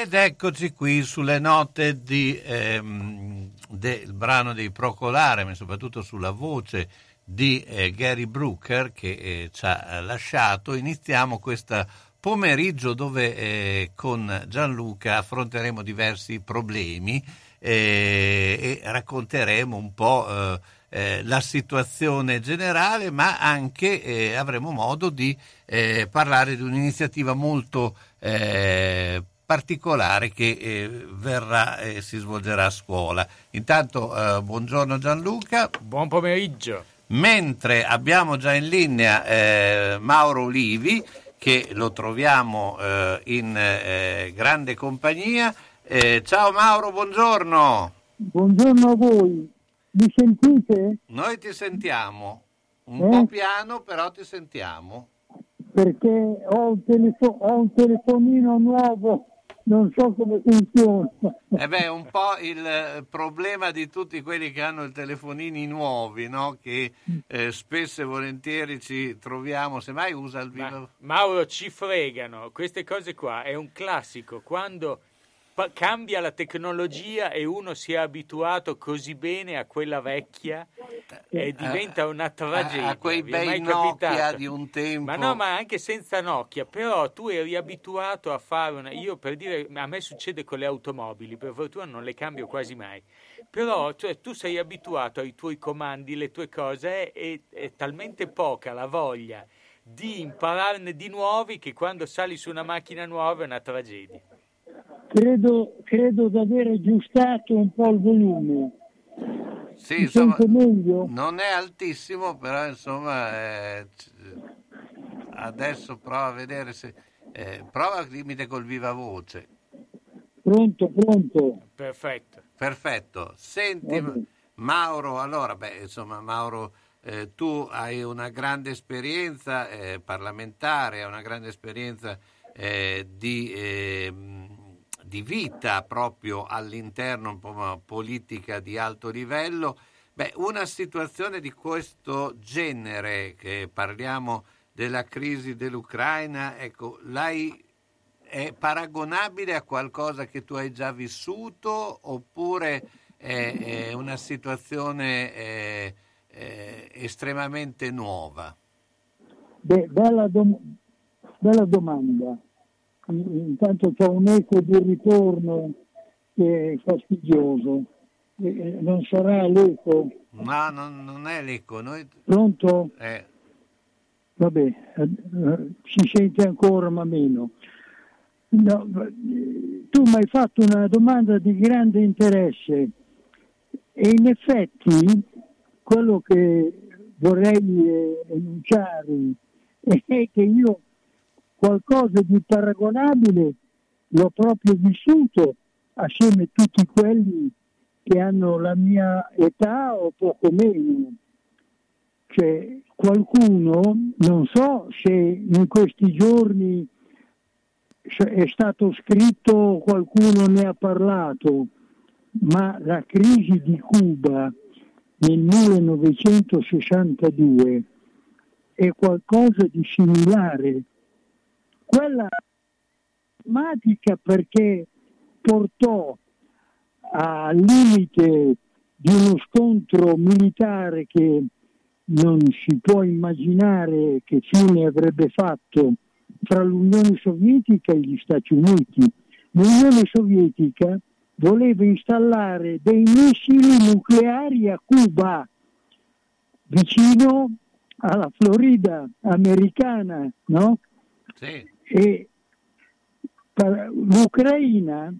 Ed eccoci qui sulle note di, ehm, del brano dei Procolare, ma soprattutto sulla voce di eh, Gary Brooker che eh, ci ha eh, lasciato. Iniziamo questo pomeriggio dove eh, con Gianluca affronteremo diversi problemi eh, e racconteremo un po' eh, la situazione generale, ma anche avremo modo di parlare di un'iniziativa molto eh, particolare che eh, verrà e si svolgerà a scuola. Intanto, eh, buongiorno Gianluca. Buon pomeriggio. Mentre abbiamo già in linea eh, Mauro Olivi, che lo troviamo eh, in eh, grande compagnia. Eh, ciao Mauro, buongiorno. Buongiorno a voi, mi sentite? Noi ti sentiamo. Un Eh? po' piano, però ti sentiamo. Perché ho un, telefo- ho un telefonino nuovo, non so come funziona. Eh beh, un po' il eh, problema di tutti quelli che hanno i telefonini nuovi, no? che eh, spesso e volentieri ci troviamo, semmai usa il Ma- vivo. Mauro, ci fregano. Queste cose qua è un classico. Quando pa- cambia la tecnologia e uno si è abituato così bene a quella vecchia e diventa una tragedia. Eh, a quei bei Nokia capitato? di un tempo. Ma no, ma anche senza Nokia, però tu eri abituato a fare una... Io per dire, a me succede con le automobili, per fortuna non le cambio quasi mai, però cioè, tu sei abituato ai tuoi comandi, le tue cose, e è talmente poca la voglia di impararne di nuovi che quando sali su una macchina nuova è una tragedia. Credo, credo di aver aggiustato un po' il volume. Sì, Mi insomma, non è altissimo, però insomma, eh, adesso prova a vedere se... eh, prova al limite col viva voce. Pronto, pronto. Perfetto. Perfetto. Senti, Va bene. Mauro, allora, beh, insomma, Mauro, eh, tu hai una grande esperienza eh, parlamentare, hai una grande esperienza eh, di, eh, di, vita proprio all'interno politica di alto livello. Beh, una situazione di questo genere, che parliamo della crisi dell'Ucraina, ecco, l'hai è paragonabile a qualcosa che tu hai già vissuto oppure è, è una situazione è, estremamente nuova? Beh, bella, dom- bella domanda. Intanto c'è un eco di ritorno che è fastidioso. Eh, non sarà l'eco? No, non, non è l'eco. Noi... Pronto? Eh. Vabbè, eh, si sente ancora ma meno. No, tu mi hai fatto una domanda di grande interesse e in effetti quello che vorrei eh, enunciare è che io qualcosa di paragonabile l'ho proprio vissuto assieme a tutti quelli che hanno la mia età o poco meno. Cioè, qualcuno, non so se in questi giorni è stato scritto, qualcuno ne ha parlato, ma la crisi di Cuba nel 1962 è qualcosa di similare. Quella drammatica perché portò al limite di uno scontro militare che non si può immaginare che fine avrebbe fatto fra l'Unione Sovietica e gli Stati Uniti. L'Unione Sovietica voleva installare dei missili nucleari a Cuba, vicino alla Florida americana, no? Sì. E l'Ucraina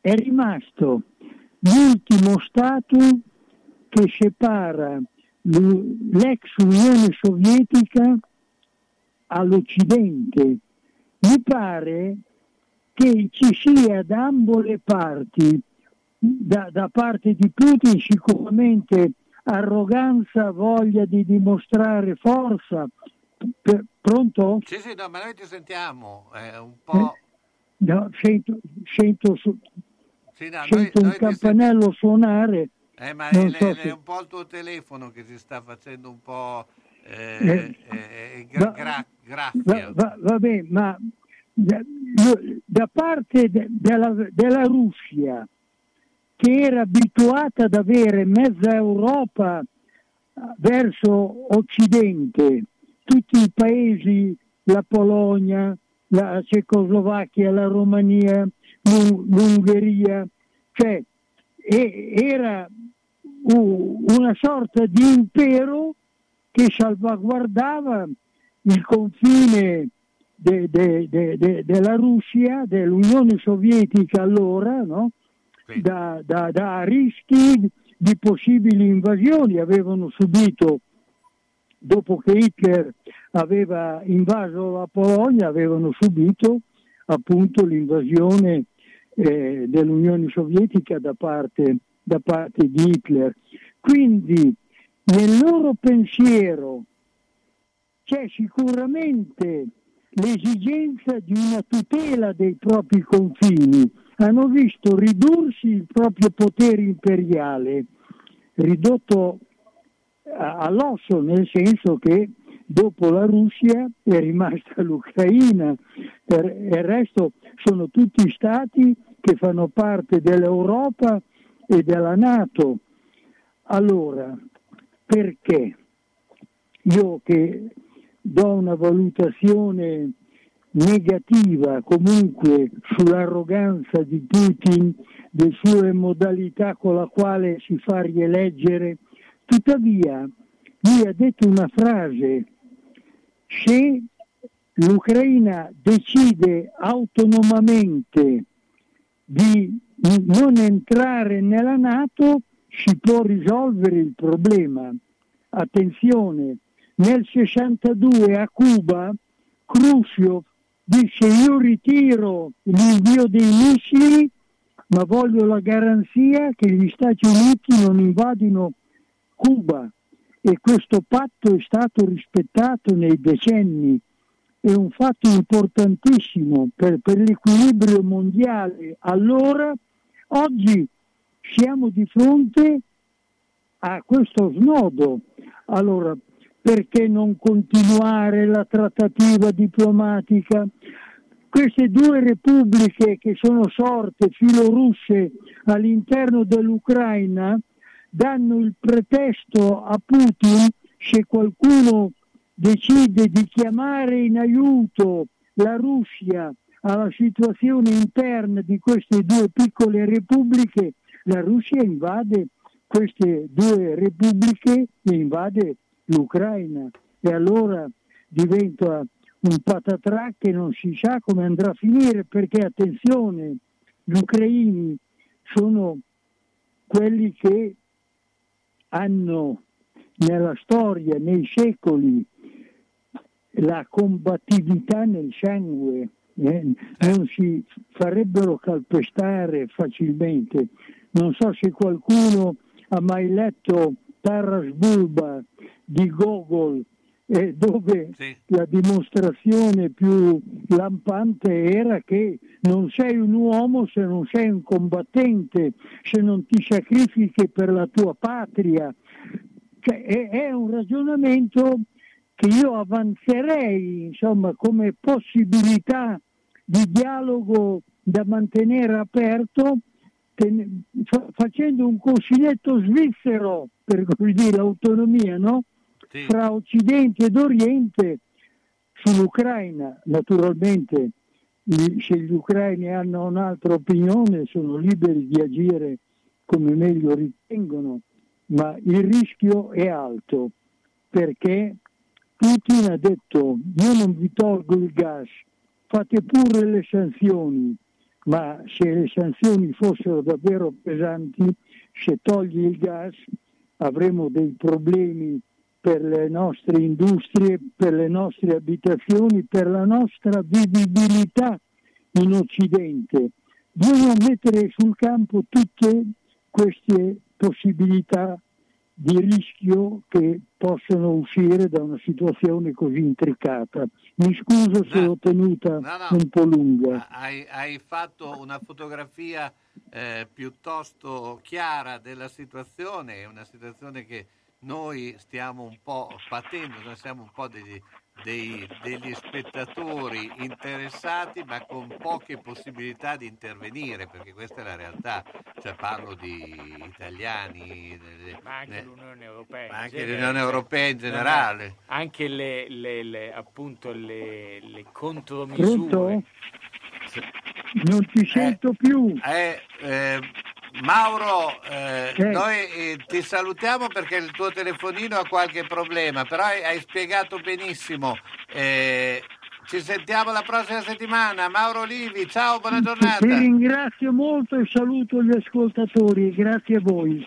è rimasto l'ultimo Stato che separa l'ex Unione Sovietica all'Occidente. Mi pare che ci sia da ambo le parti, da, da parte di Putin sicuramente arroganza, voglia di dimostrare forza. Per, pronto? Sì, sì, no, ma noi ti sentiamo, è un po'... Eh, no, sento, sento, su, sì, no, sento noi, un campanello senti... suonare. Eh, ma è, so è, se... è, un po' il tuo telefono che si sta facendo un po' eh, eh, eh gra, gra, graffia. Va, va, vabbè, ma da, da parte de, della, della Russia, che era abituata ad avere mezza Europa verso Occidente, tutti i paesi, la Polonia, la Cecoslovacchia, la Romania, l'Ungheria, cioè era una sorta di impero che salvaguardava il confine de, de, de, della Russia, dell'Unione Sovietica allora, no? da, da, da rischi di possibili invasioni. Avevano subito, dopo che Hitler aveva invaso la Polonia, avevano subito appunto l'invasione eh, dell'Unione Sovietica da parte, da parte di Hitler. Quindi nel loro pensiero c'è sicuramente l'esigenza di una tutela dei propri confini. Hanno visto ridursi il proprio potere imperiale, ridotto all'osso, nel senso che dopo la Russia è rimasta l'Ucraina, per il resto sono tutti stati che fanno parte dell'Europa e della Nato. Allora, perché? Io che do una valutazione negativa comunque sull'arroganza di Putin, le sue modalità con la quale si fa rieleggere, tuttavia lui ha detto una frase, se l'Ucraina decide autonomamente di non entrare nella Nato, si può risolvere il problema. Attenzione, nel 62 a Cuba Khrushchev disse io ritiro l'invio dei missili ma voglio la garanzia che gli Stati Uniti non invadino Cuba e questo patto è stato rispettato nei decenni è un fatto importantissimo per, per l'equilibrio mondiale. Allora, oggi siamo di fronte a questo snodo. Allora, perché non continuare la trattativa diplomatica? Queste due repubbliche che sono sorte filorusse all'interno dell'Ucraina danno il pretesto a Putin se qualcuno decide di chiamare in aiuto la Russia alla situazione interna di queste due piccole repubbliche, la Russia invade queste due repubbliche e invade l'Ucraina. E allora diventa un patatrac che non si sa come andrà a finire perché attenzione, gli ucraini sono quelli che hanno nella storia, nei secoli, la combattività nel sangue, eh, non si farebbero calpestare facilmente. Non so se qualcuno ha mai letto Taras Bulba di Gogol, eh, dove Sì. la dimostrazione più lampante era che non sei un uomo se non sei un combattente, se non ti sacrifichi per la tua patria. Cioè, è, è un ragionamento che io avanzerei insomma, come possibilità di dialogo da mantenere aperto ten- fa- facendo un consiglietto svizzero per così dire l'autonomia no? Sì. fra Occidente ed Oriente sull'Ucraina. Naturalmente se gli ucraini hanno un'altra opinione sono liberi di agire come meglio ritengono, ma il rischio è alto perché Putin ha detto io non vi tolgo il gas, fate pure le sanzioni, ma se le sanzioni fossero davvero pesanti, se togli il gas avremo dei problemi per le nostre industrie, per le nostre abitazioni, per la nostra vivibilità in Occidente. Dobbiamo mettere sul campo tutte queste possibilità di rischio che possono uscire da una situazione così intricata. Mi scuso se No. l'ho tenuta No, no. un po' lunga. Hai, hai fatto una fotografia eh, piuttosto chiara della situazione, è una situazione che noi stiamo un po' patendo, noi siamo un po' degli, dei- degli spettatori interessati ma con poche possibilità di intervenire, perché questa è la realtà, cioè parlo di italiani, Ma anche eh, l'Unione Europea. ma anche genere, l'Unione cioè, Europea in non è- generale. Anche le, le- le- appunto le, le Pronto? contromisure. Non ti sento più. Eh, eh, Mauro, eh, Eh. noi eh, ti salutiamo perché il tuo telefonino ha qualche problema, però hai, hai spiegato benissimo. Eh, ci sentiamo la prossima settimana. Mauro Olivi, ciao, buona Ti giornata. ringrazio molto e saluto gli ascoltatori. Grazie a voi.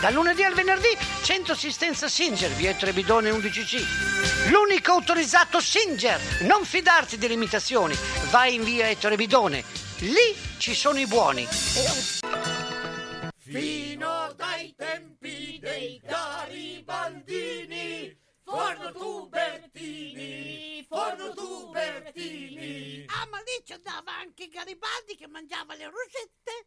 Dal lunedì al venerdì, centro assistenza Singer, via Ettore Bidone 11C. L'unico autorizzato Singer. Non fidarti delle imitazioni. Vai in via Ettore Bidone. Lì ci sono i buoni. Fino dai tempi dei garibaldini, forno tubertini, forno tubertini. Ah, ma lì ci andava anche Garibaldi che mangiava le rosette.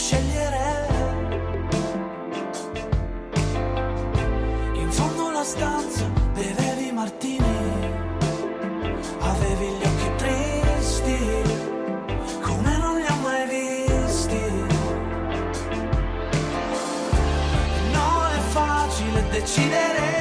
Scegliere, in fondo alla stanza bevevi martini, avevi gli occhi tristi, come non li ho mai visti. Non è facile decidere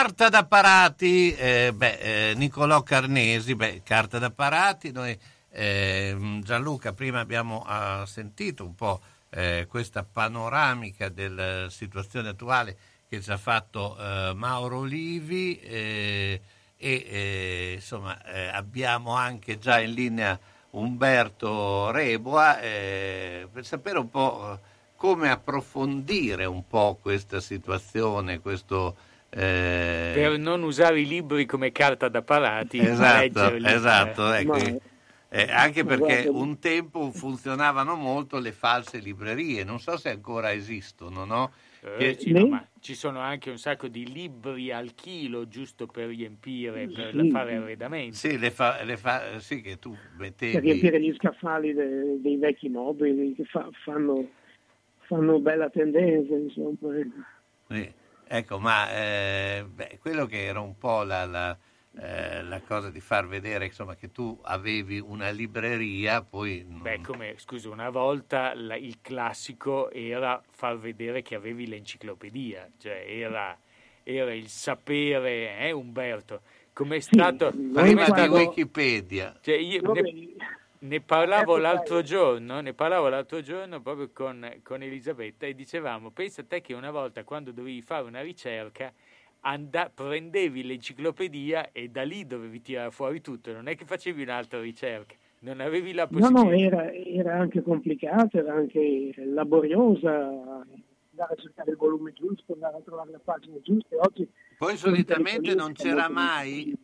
Carta d'apparati, eh, beh, eh, Nicolò Carnesi, beh, carta d'apparati, noi eh, Gianluca prima abbiamo ah, sentito un po' eh, questa panoramica della situazione attuale che ci ha fatto eh, Mauro Olivi eh, e eh, insomma eh, abbiamo anche già in linea Umberto Reboa eh, per sapere un po' come approfondire un po' questa situazione, questo... eh, Per non usare i libri come carta da parati, Esatto, esatto, eh. ecco. Ma- Eh, anche perché Guarda- un tempo funzionavano molto le false librerie, non so se ancora esistono, no? Eh, sì, no, ma ci sono anche un sacco di libri al chilo giusto per riempire, per Sì. fare arredamenti. Sì, le fa, le fa- sì, che tu mettevi... per riempire gli scaffali de- dei vecchi mobili che fa- fanno, fanno bella tendenza, insomma. Sì. Ecco, ma eh, beh, quello che era un po' la, la, eh, la cosa di far vedere insomma, che tu avevi una libreria, poi... non- Beh, come, scusa, una volta la- il classico era far vedere che avevi l'enciclopedia, cioè era, era il sapere, eh, Umberto? Com'è stato... noi com'è Prima di stato- Wikipedia. cioè, io No, ne, parlavo Ecco, l'altro giorno, ne parlavo l'altro giorno proprio con, con Elisabetta e dicevamo, pensa a te che una volta quando dovevi fare una ricerca anda- prendevi l'enciclopedia e da lì dovevi tirare fuori tutto, non è che facevi un'altra ricerca, non avevi la No, possibilità. no, era, era anche complicata, era anche laboriosa andare a cercare il volume giusto, andare a trovare le pagine giuste. Oggi Poi solitamente non c'era mai.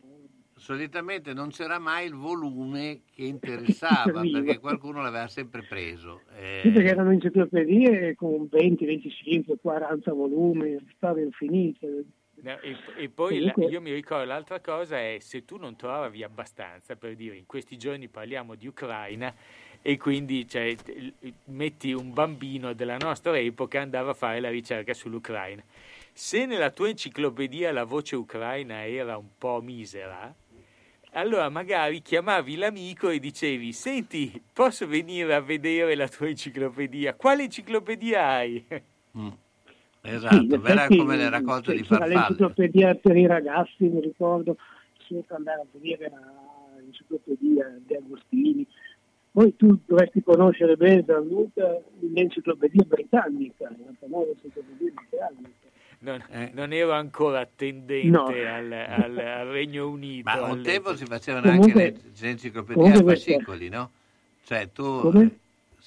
Solitamente non c'era mai il volume che interessava perché qualcuno l'aveva sempre preso. Eh, Sì, perché erano enciclopedie con 20, 25, 40 volumi, storie infinite. No, e, e poi la- io mi ricordo l'altra cosa è se tu non trovavi abbastanza, per dire in questi giorni parliamo di Ucraina e quindi cioè, metti un bambino della nostra epoca andava a fare la ricerca sull'Ucraina. Se nella tua enciclopedia la voce ucraina era un po' misera, allora magari chiamavi l'amico e dicevi senti posso venire a vedere la tua enciclopedia? Quale enciclopedia hai? mm, Sì, esatto, in era effetti, come le raccolte di farfalle. l'enciclopedia per i ragazzi, mi ricordo, sempre andare a vedere l'enciclopedia di Agostini. Poi tu dovresti conoscere bene Gianluca l'enciclopedia britannica, la famosa enciclopedia britannica. Non, Eh. non ero ancora attendente No. al, al- al Regno Unito. Ma un tempo si facevano Comunque- anche le, le enciclopedie a fascicoli, no? Cioè tu Come? eh,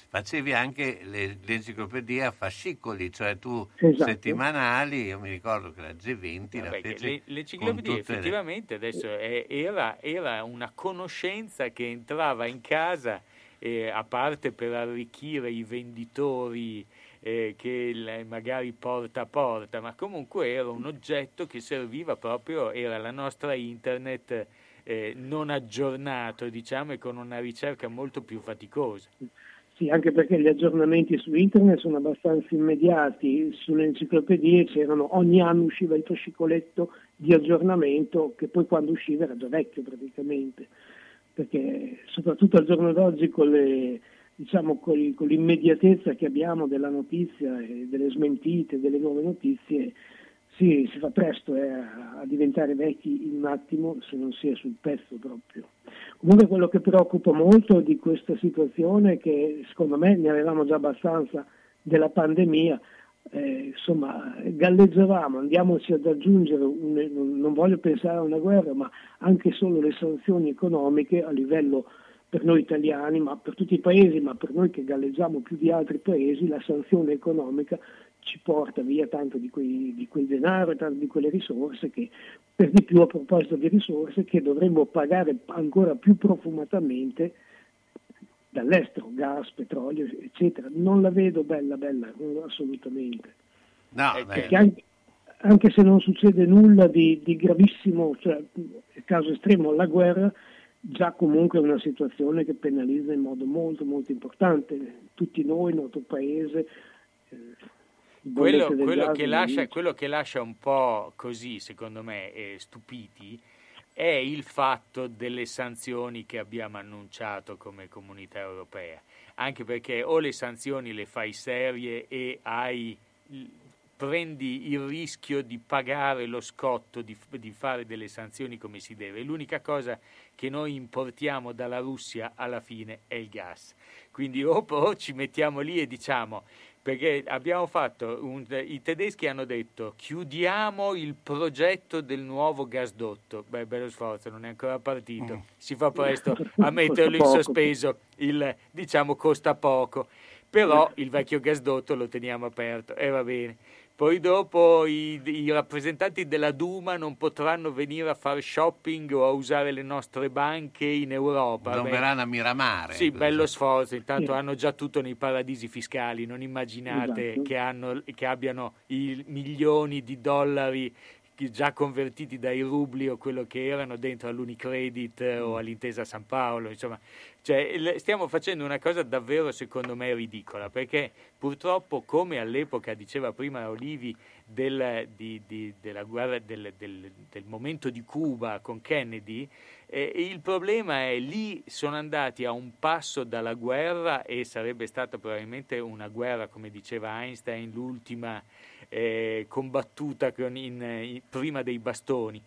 facevi anche le, le enciclopedie a fascicoli, cioè tu Esatto. settimanali, io mi ricordo che la G20 la Vabbè, che fece le- l'enciclopedia tutte le- effettivamente adesso è- era, era una conoscenza che entrava in casa, eh, a parte per arricchire i venditori eh, che magari porta a porta, ma comunque era un oggetto che serviva proprio, era la nostra internet eh, non aggiornato, diciamo, e con una ricerca molto più faticosa. Sì, anche perché gli aggiornamenti su internet sono abbastanza immediati, sulle enciclopedie c'erano, ogni anno usciva il fascicoletto di aggiornamento che poi quando usciva era già vecchio praticamente, perché soprattutto al giorno d'oggi con, le, diciamo, con, con l'immediatezza che abbiamo della notizia e delle smentite, delle nuove notizie, sì, si fa presto eh, a diventare vecchi in un attimo se non si è sul pezzo proprio. Comunque quello che preoccupa molto di questa situazione che secondo me ne avevamo già abbastanza della pandemia, eh, insomma galleggiavamo, andiamoci ad aggiungere, un- non voglio pensare a una guerra, ma anche solo le sanzioni economiche a livello per noi italiani, ma per tutti i paesi, ma per noi che galleggiamo più di altri paesi, la sanzione economica ci porta via tanto di, quei, di quel denaro e tanto di quelle risorse che, per di più a proposito di risorse, che dovremmo pagare ancora più profumatamente dall'estero, gas, petrolio, eccetera. Non la vedo bella, bella, assolutamente. No, Eh, Perché anche, anche se non succede nulla di, di gravissimo, cioè caso estremo, la guerra, già comunque è una situazione che penalizza in modo molto molto importante tutti noi, il nostro paese. eh, Quello, quello che lascia, quello che lascia un po' così, secondo me, eh, stupiti, è il fatto delle sanzioni che abbiamo annunciato come comunità europea. Anche perché o le sanzioni le fai serie e hai, prendi il rischio di pagare lo scotto di, di fare delle sanzioni come si deve. L'unica cosa che noi importiamo dalla Russia alla fine è il gas. Quindi o, o ci mettiamo lì e diciamo perché abbiamo fatto, un- i tedeschi hanno detto chiudiamo il progetto del nuovo gasdotto, beh bello sforzo, non è ancora partito, si fa presto a metterlo in sospeso, il, diciamo costa poco, però il vecchio gasdotto lo teniamo aperto e va bene. Poi dopo i, i rappresentanti della Duma non potranno venire a fare shopping o a usare le nostre banche in Europa. Non Beh, verranno a Miramare. Sì, bello sforzo, intanto Sì. hanno già tutto nei paradisi fiscali, non immaginate Esatto. che, hanno- che abbiano i milioni di dollari già convertiti dai rubli o quello che erano dentro all'Unicredit eh, Mm. o all'Intesa San Paolo, insomma, cioè, stiamo facendo una cosa davvero secondo me ridicola, perché purtroppo come all'epoca diceva prima Olivi del, di- di- della guerra, del, del- del momento di Cuba con Kennedy, eh, il problema è lì sono andati a un passo dalla guerra e sarebbe stata probabilmente una guerra, come diceva Einstein, l'ultima eh, combattuta con- in- in- prima dei bastoni.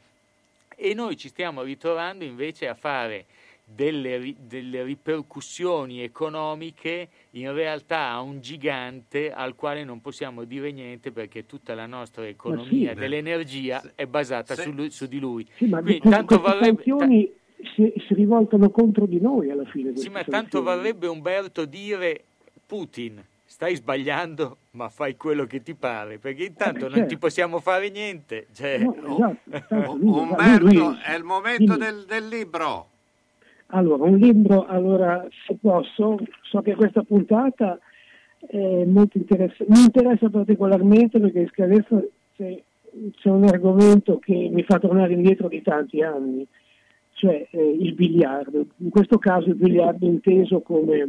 E noi ci stiamo ritrovando invece a fare delle, delle ripercussioni economiche in realtà a un gigante al quale non possiamo dire niente perché tutta la nostra economia sì. dell'energia è basata su, lui- su di lui. Sì, ma Quindi tanto varrebbe- sanzioni si, si rivoltano contro di noi alla fine. Sì, ma tanto varrebbe Umberto dire Putin, stai sbagliando, ma fai quello che ti pare, perché intanto Eh, non certo. ti possiamo fare niente. Cioè, No, esatto, lui- Umberto, lui- è il momento del, del libro. Allora, un libro, allora, se posso, so che questa puntata è molto interessante, mi interessa particolarmente perché adesso c'è, c'è un argomento che mi fa tornare indietro di tanti anni, cioè eh, il biliardo. In questo caso il biliardo inteso come,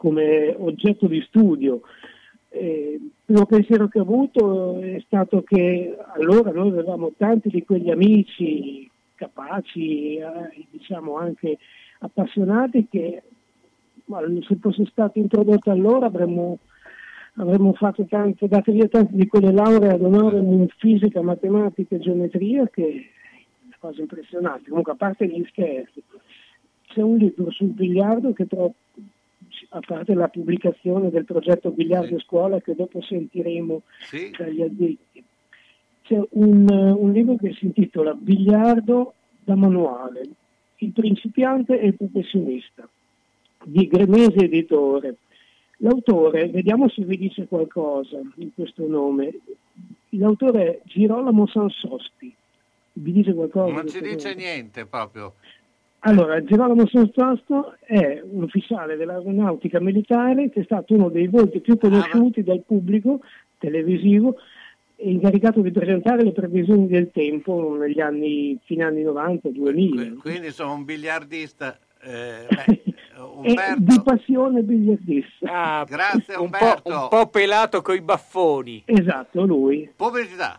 come oggetto di studio. Eh, il primo pensiero che ho avuto è stato che allora noi avevamo tanti di quegli amici capaci, eh, diciamo anche appassionati che se fosse stato introdotto allora avremmo, avremmo fatto tante, dato via tante di quelle lauree ad onore in fisica, matematica e geometria che è una cosa impressionante. Comunque a parte gli scherzi, c'è un libro sul biliardo che trovo a parte la pubblicazione del progetto Biliardo Sì. Scuola che dopo sentiremo Sì. dagli addetti. C'è un, un libro che si intitola Biliardo da manuale, il principiante e il professionista, di Gremese Editore. L'autore, vediamo se vi dice qualcosa in questo nome, l'autore è Girolamo Sansospi. Vi dice qualcosa? Non ci dice nome? niente proprio. Allora, Girolamo Sansosto è un ufficiale dell'aeronautica militare che è stato uno dei volti più conosciuti dal pubblico televisivo e incaricato di presentare le previsioni del tempo negli anni, fine anni 90, 2000. Qui- Quindi sono un biliardista. eh, beh, E di Umberto, passione biliardista. ah, Grazie, un po', Umberto. un po' pelato coi baffoni. Esatto, lui. pubblicità.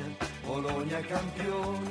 Bologna campione.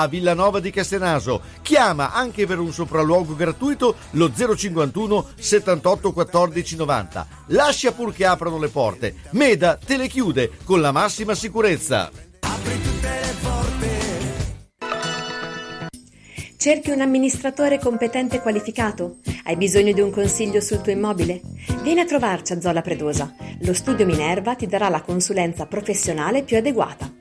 Villanova di Castenaso. Chiama anche per un sopralluogo gratuito lo 051 78 14 90. Lascia pur che aprano le porte. Meda te le chiude con la massima sicurezza. Cerchi un amministratore competente e qualificato? Hai bisogno di un consiglio sul tuo immobile? Vieni a trovarci a Zola Predosa. Lo studio Minerva ti darà la consulenza professionale più adeguata.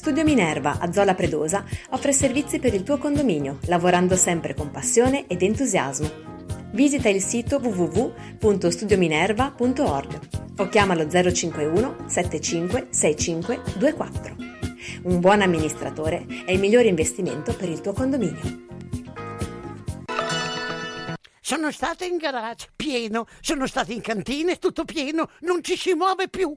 Studio Minerva a Zola Predosa offre servizi per il tuo condominio, lavorando sempre con passione ed entusiasmo. Visita il sito www.studiominerva.org o chiamalo 051 75 65 24. Un buon amministratore è il migliore investimento per il tuo condominio. Sono stata in garage, pieno, sono stata in cantina, tutto pieno, non ci si muove più.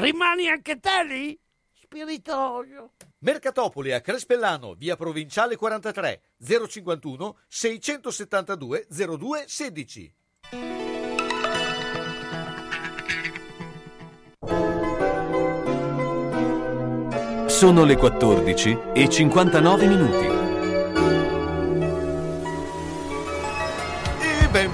rimani anche te lì? Spiritoso. Mercatopoli a Crespellano, via Provinciale 43, 051 672 02 16. Sono le 14 e 59 minuti.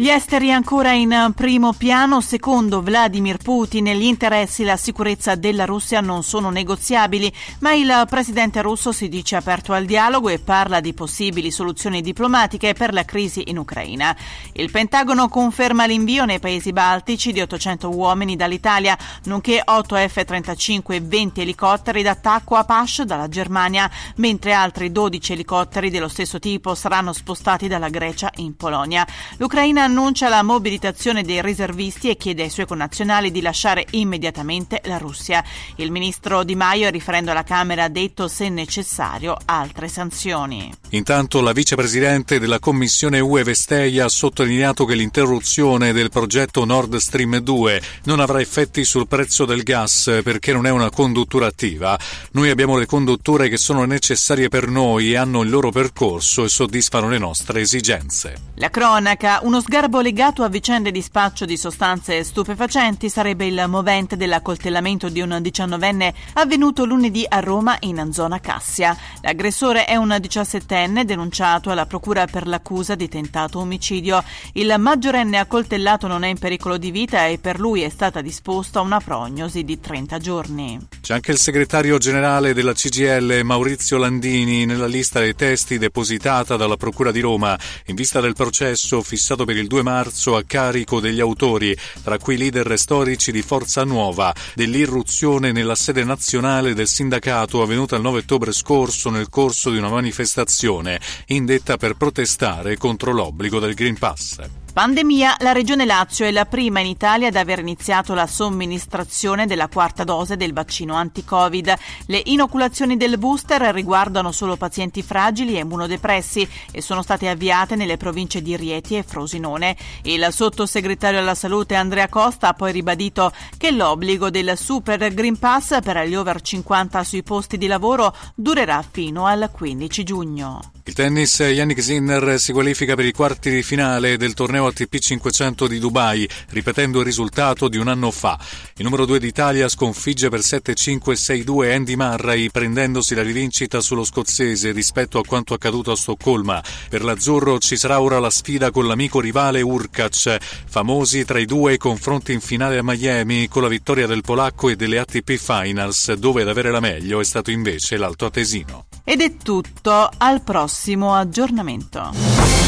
Gli esteri ancora in primo piano, secondo Vladimir Putin, gli interessi e la sicurezza della Russia non sono negoziabili, ma il presidente russo si dice aperto al dialogo e parla di possibili soluzioni diplomatiche per la crisi in Ucraina. Il Pentagono conferma l'invio nei paesi baltici di 800 uomini dall'Italia, nonché 8 F-35 e 20 elicotteri d'attacco a Pash dalla Germania, mentre altri 12 elicotteri dello stesso tipo saranno spostati dalla Grecia in Polonia. L'Ucraina annuncia la mobilitazione dei riservisti e chiede ai suoi connazionali di lasciare immediatamente la Russia. Il ministro Di Maio, riferendo alla Camera, ha detto se necessario altre sanzioni. Intanto la vicepresidente della Commissione UE Vesteia ha sottolineato che l'interruzione del progetto Nord Stream 2 non avrà effetti sul prezzo del gas perché non è una conduttura attiva. Noi abbiamo le condutture che sono necessarie per noi e hanno il loro percorso e soddisfano le nostre esigenze. La cronaca, uno sgarbo legato a vicende di spaccio di sostanze stupefacenti sarebbe il movente dell'accoltellamento di un diciannovenne avvenuto lunedì a Roma in zona Cassia. L'aggressore è un diciassettenne denunciato alla procura per l'accusa di tentato omicidio. Il maggiorenne accoltellato non è in pericolo di vita e per lui è stata disposta una prognosi di 30 giorni. C'è anche il segretario generale della CGL Maurizio Landini nella lista dei testi depositata dalla Procura di Roma in vista del processo fissato per il 2 marzo a carico degli autori, tra cui leader storici di Forza Nuova, dell'irruzione nella sede nazionale del sindacato avvenuta il 9 ottobre scorso nel corso di una manifestazione indetta per protestare contro l'obbligo del Green Pass. Pandemia, la Regione Lazio è la prima in Italia ad aver iniziato la somministrazione della quarta dose del vaccino anti-Covid. Le inoculazioni del booster riguardano solo pazienti fragili e immunodepressi e sono state avviate nelle province di Rieti e Frosinone. Il sottosegretario alla salute Andrea Costa ha poi ribadito che l'obbligo del Super Green Pass per gli over 50 sui posti di lavoro durerà fino al 15 giugno. Il tennis Yannick Sinner si qualifica per i quarti di finale del torneo ATP 500 di Dubai, ripetendo il risultato di un anno fa. Il numero 2 d'Italia sconfigge per 7-5-6-2 Andy Murray, prendendosi la rivincita sullo scozzese rispetto a quanto accaduto a Stoccolma. Per l'azzurro ci sarà ora la sfida con l'amico rivale Urkac, famosi tra i due confronti in finale a Miami con la vittoria del polacco e delle ATP Finals, dove ad avere la meglio è stato invece l'alto atesino. Ed è tutto, al prossimo aggiornamento.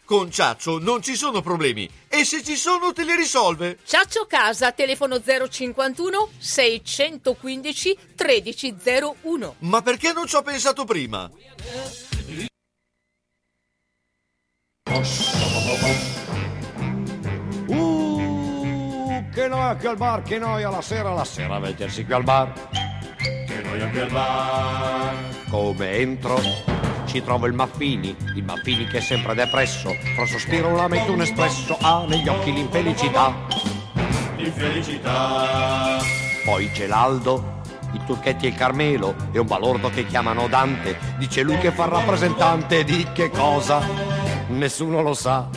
Con Ciaccio non ci sono problemi. E se ci sono, te li risolve. Ciaccio Casa, telefono 051 615 1301. Ma perché non ci ho pensato prima? Uh, che noia qui al bar, che noia la sera, la sera a vedersi qui al bar. Che noia qui al bar. Come entro, ci trovo il Maffini, il Maffini che è sempre depresso. Fra sospiro un lamento, un espresso, ha negli occhi l'infelicità. L'infelicità. Poi c'è l'Aldo, i Turchetti e il Carmelo e un balordo che chiamano Dante. Dice lui che fa il rappresentante di che cosa? Nessuno lo sa.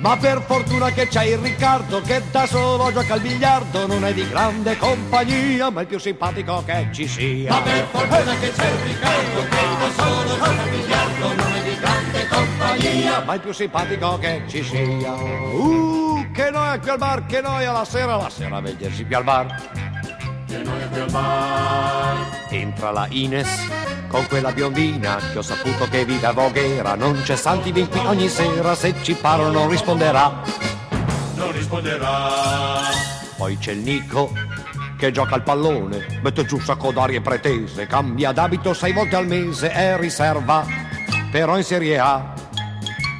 Ma per fortuna che c'è il Riccardo che da solo gioca al biliardo, non è di grande compagnia, ma è il più simpatico che ci sia. Ma per fortuna che c'è il Riccardo che da solo gioca al biliardo, non è di grande compagnia, ma è il più simpatico che ci sia. Uh, che noia qui al bar, che noia la sera, la sera a vedersi qui al bar. Entra la Ines con quella biondina che ho saputo che vive a Voghera. Non c'è santi qui ogni sera, se ci parlo non risponderà. Non risponderà. Poi c'è il Nico che gioca al pallone, mette giù un sacco d'arie pretese, cambia d'abito sei volte al mese, è riserva, però in Serie A.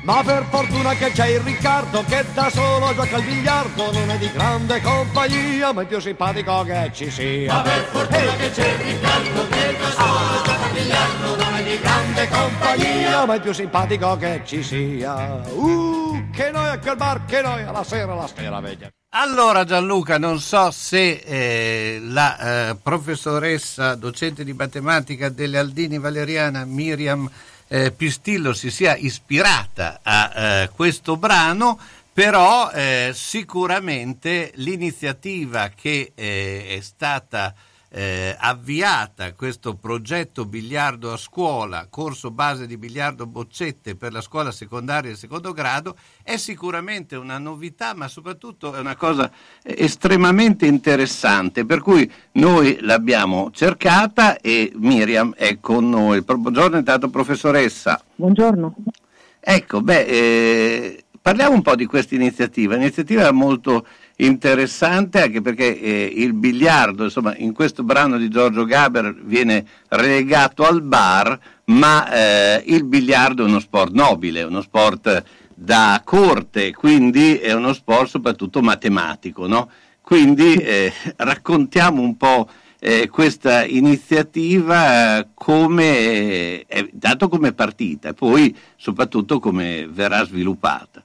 Ma per fortuna che c'è il Riccardo che da solo gioca al biliardo, non è di grande compagnia, ma è il più simpatico che ci sia. Ma per fortuna che c'è il Riccardo che da solo gioca al biliardo, non è di grande compagnia, ma è il più simpatico che ci sia. Uh, che noia quel bar, che noia la sera, la sera veglia. Allora Gianluca, non so se eh, la eh, professoressa docente di matematica delle Aldini Valeriana Miriam eh, Pistillo si sia ispirata a eh, questo brano, però eh, sicuramente l'iniziativa che eh, è stata eh, avviata, questo progetto biliardo a scuola, corso base di biliardo boccette per la scuola secondaria e secondo grado, è sicuramente una novità, ma soprattutto è una cosa estremamente interessante, per cui noi l'abbiamo cercata e Miriam è con noi. Buongiorno intanto professoressa. Buongiorno. Ecco, beh, eh, parliamo un po' di questa iniziativa. L'iniziativa molto interessante anche perché eh, il biliardo, insomma, in questo brano di Giorgio Gaber viene relegato al bar, ma eh, il biliardo è uno sport nobile, uno sport da corte, quindi è uno sport soprattutto matematico, no? Quindi eh, raccontiamo un po' eh, questa iniziativa eh, come, è dato come partita e poi soprattutto come verrà sviluppata.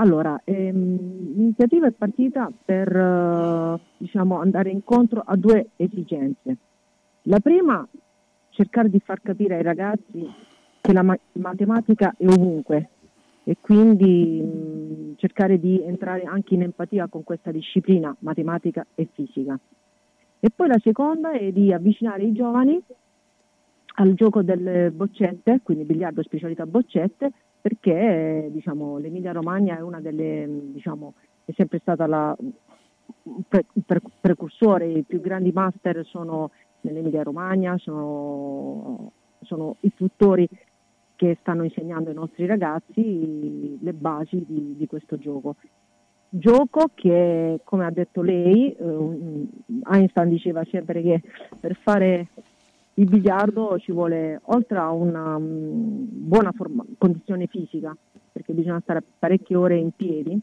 Allora, ehm, l'iniziativa è partita per eh, diciamo, andare incontro a due esigenze. La prima, cercare di far capire ai ragazzi che la ma- matematica è ovunque e quindi mh, cercare di entrare anche in empatia con questa disciplina, matematica e fisica. E poi la seconda è di avvicinare i giovani al gioco delle boccette, quindi biliardo specialità boccette, perché diciamo, l'Emilia Romagna è una delle, diciamo, è sempre stata la pre- pre- precursore, i più grandi master sono nell'Emilia Romagna, sono, sono istruttori che stanno insegnando ai nostri ragazzi le basi di, di questo gioco. Gioco che, come ha detto lei, eh, Einstein diceva sempre che per fare il biliardo ci vuole, oltre a una um, buona forma- condizione fisica, perché bisogna stare parecchie ore in piedi,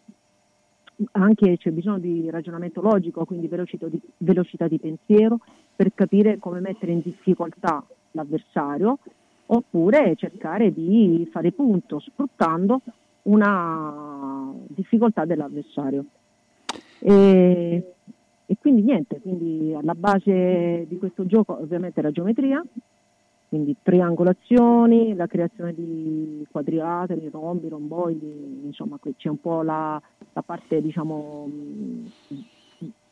anche c'è bisogno di ragionamento logico, quindi velocità di, velocità di pensiero, per capire come mettere in difficoltà l'avversario, oppure cercare di fare punto sfruttando una difficoltà dell'avversario. E, e quindi niente, quindi alla base di questo gioco ovviamente la geometria, quindi triangolazioni, la creazione di quadrilateri, rombi, romboidi, insomma c'è un po' la, la parte diciamo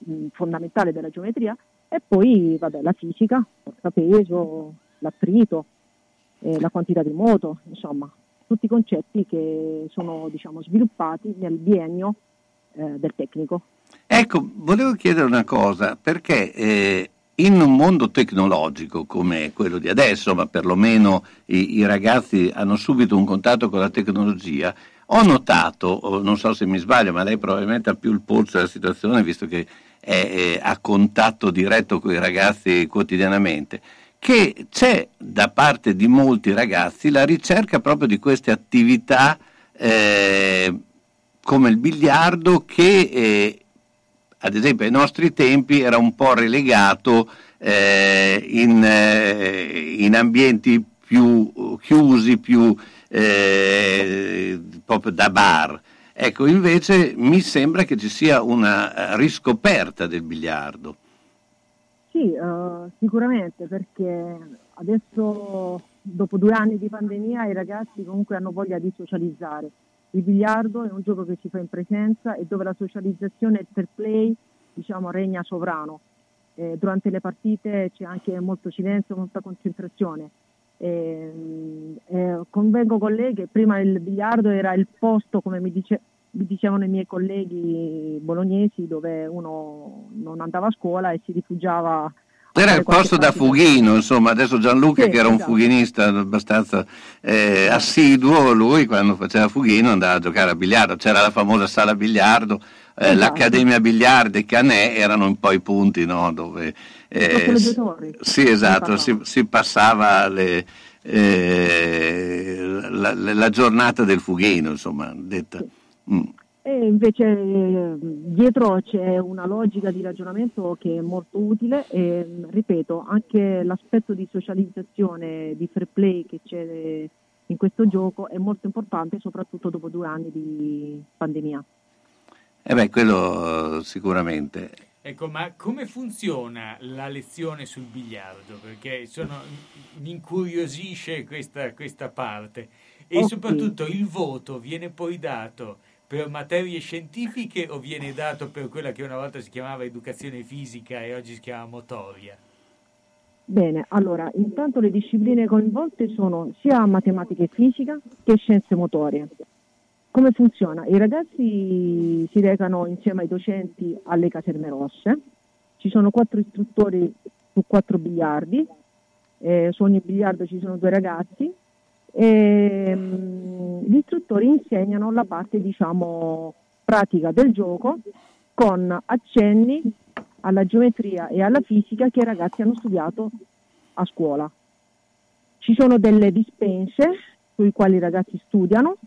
mh, fondamentale della geometria, e poi vabbè, la fisica, forza peso, l'attrito, eh, la quantità di moto, insomma, tutti concetti che sono diciamo, sviluppati nel biennio eh, del tecnico. Ecco, volevo chiedere una cosa, perché eh, in un mondo tecnologico come quello di adesso, ma perlomeno i, i ragazzi hanno subito un contatto con la tecnologia, ho notato, non so se mi sbaglio, ma lei probabilmente ha più il polso della situazione, visto che è, è a contatto diretto con i ragazzi quotidianamente, che c'è da parte di molti ragazzi la ricerca proprio di queste attività eh, come il biliardo che eh, ad esempio ai nostri tempi era un po' relegato eh, in, eh, in, ambienti più chiusi, più eh, da bar. Ecco, invece mi sembra che ci sia una riscoperta del biliardo. Sì, uh, sicuramente perché adesso dopo due anni di pandemia i ragazzi comunque hanno voglia di socializzare. Il biliardo è un gioco che si fa in presenza e dove la socializzazione e il fair play diciamo, regna sovrano. Eh, durante le partite c'è anche molto silenzio, molta concentrazione. Eh, eh, convengo con lei che prima il biliardo era il posto, come mi, dice, mi dicevano i miei colleghi bolognesi, dove uno non andava a scuola e si rifugiava era il posto da fughino, insomma, adesso Gianluca Sì, che era un esatto. fughinista abbastanza eh, assiduo, lui quando faceva fughino andava a giocare a biliardo, c'era la famosa sala biliardo, eh, Esatto. l'Accademia Biliardi e Canè erano un po' i punti no, dove eh, sì, esatto, si, si passava le- eh, la, la- giornata del fughino, insomma, detta. Mm. E invece eh, dietro c'è una logica di ragionamento che è molto utile e ripeto, anche l'aspetto di socializzazione, di fair play che c'è in questo gioco è molto importante, soprattutto dopo due anni di pandemia. Eh beh, quello eh, sicuramente. Ecco, ma come funziona la lezione sul biliardo? Perché sono- mi incuriosisce questa, questa parte. E Ok. soprattutto il voto viene poi dato per materie scientifiche o viene dato per quella che una volta si chiamava educazione fisica e oggi si chiama motoria? Bene, allora intanto le discipline coinvolte sono sia matematica e fisica che scienze motorie. Come funziona? I ragazzi si recano insieme ai docenti alle caserme rosse, ci sono quattro istruttori su quattro biliardi, eh, su ogni biliardo ci sono due ragazzi e mm, gli istruttori insegnano la parte diciamo pratica del gioco con accenni alla geometria e alla fisica che i ragazzi hanno studiato a scuola. Ci sono delle dispense sui quali i ragazzi studiano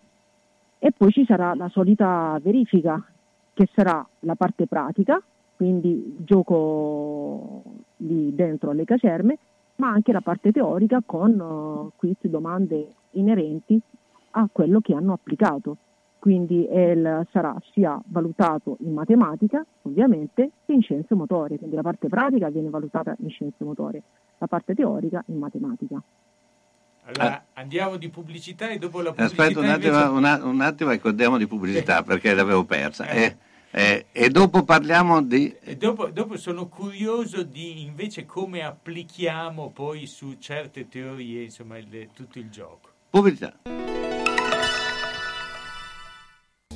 e poi ci sarà la solita verifica che sarà la parte pratica, quindi gioco lì dentro alle caserme, ma anche la parte teorica con eh, quiz, domande inerenti a quello che hanno applicato. Quindi il- sarà sia valutato in matematica, ovviamente, che in scienze motorie. Quindi la parte pratica viene valutata in scienze motorie, la parte teorica in matematica. Allora, andiamo di pubblicità e dopo la pubblicità Aspetta un attimo, invece- un, attimo ecco, andiamo di pubblicità perché l'avevo persa. Eh, eh, e dopo parliamo di... Dopo, dopo sono curioso di invece come applichiamo poi su certe teorie, insomma, il- tutto il gioco. Pubblicità.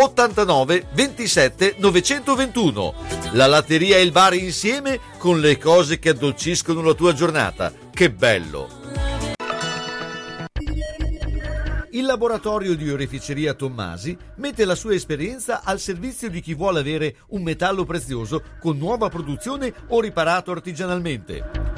89 27 921. La latteria e il bar insieme con le cose che addolciscono la tua giornata. Che bello! Il laboratorio di oreficeria Tommasi mette la sua esperienza al servizio di chi vuole avere un metallo prezioso con nuova produzione o riparato artigianalmente.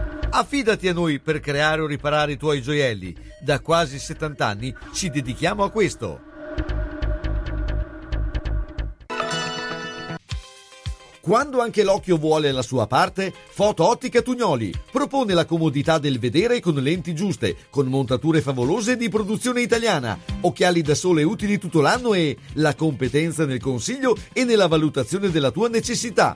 Affidati a noi per creare o riparare i tuoi gioielli. Da quasi 70 anni ci dedichiamo a questo. Quando anche l'occhio vuole la sua parte, Foto Ottica Tugnoli propone la comodità del vedere con lenti giuste, con montature favolose di produzione italiana, occhiali da sole utili tutto l'anno e la competenza nel consiglio e nella valutazione della tua necessità.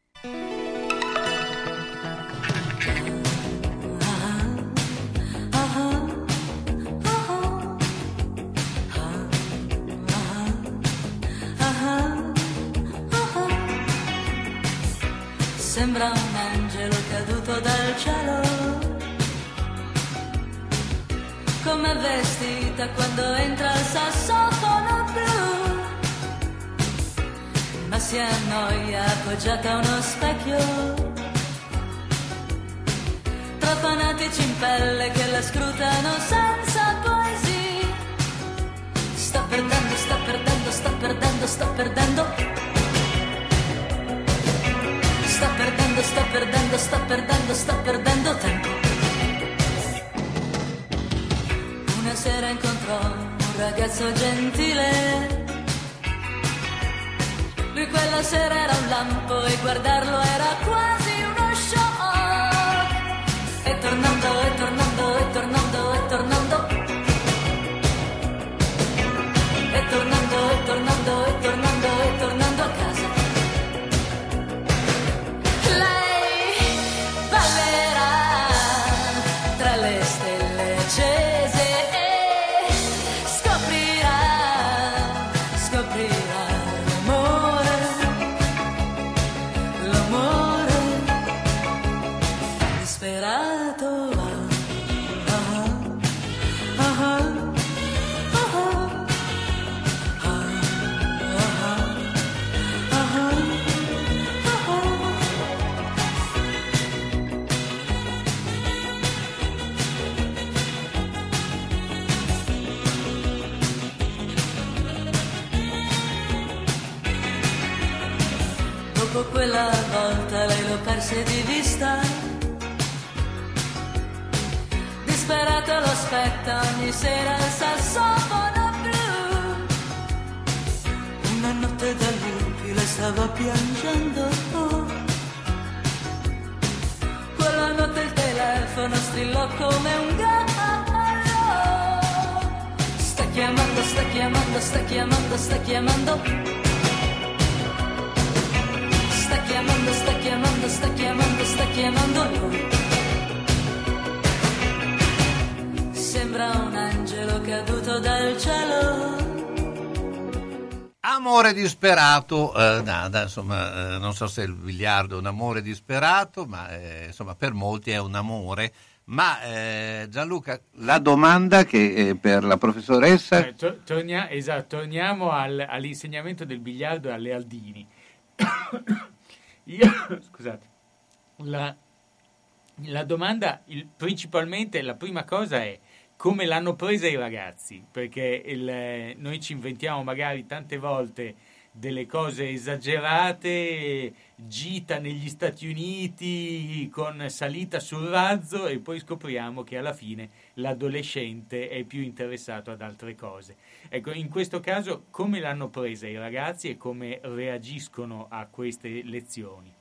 Vestita quando entra il sassofono blu, ma si annoia appoggiata a uno specchio, tra fanatici in pelle che la scrutano senza poesia. Sta perdendo, sta perdendo, sta perdendo, sta perdendo. Sta perdendo, sta perdendo, sta perdendo, sta perdendo tempo. Una sera incontrò un ragazzo gentile. Lui quella sera era un lampo e guardarlo era quasi uno shock. E tornando, e tornando, e tornando, e tornando. E tornando, e tornando, e tornando, quella volta lei lo perse di vista. Disperato lo aspetta ogni sera il sassofono blu. Una notte da lupi lei stava piangendo. Quella notte il telefono strillò come un gallo. Sta chiamando, sta chiamando, sta chiamando, sta chiamando. Sta chiamando, sta chiamando, sta chiamando, sta chiamando lui. Sembra un angelo caduto dal cielo. Amore disperato, eh, nada, insomma, eh, non so se il biliardo è un amore disperato, ma eh, insomma per molti è un amore. Ma eh, Gianluca, la domanda che eh, per la professoressa... Eh, to- tornia- esatto, torniamo al- all'insegnamento del biliardo e alle Aldini. Io, scusate, la, la domanda, il- principalmente la prima cosa è come l'hanno presa i ragazzi, perché il- noi ci inventiamo magari tante volte delle cose esagerate, gita negli Stati Uniti con salita sul razzo e poi scopriamo che alla fine l'adolescente è più interessato ad altre cose. Ecco, in questo caso come l'hanno presa i ragazzi e come reagiscono a queste lezioni?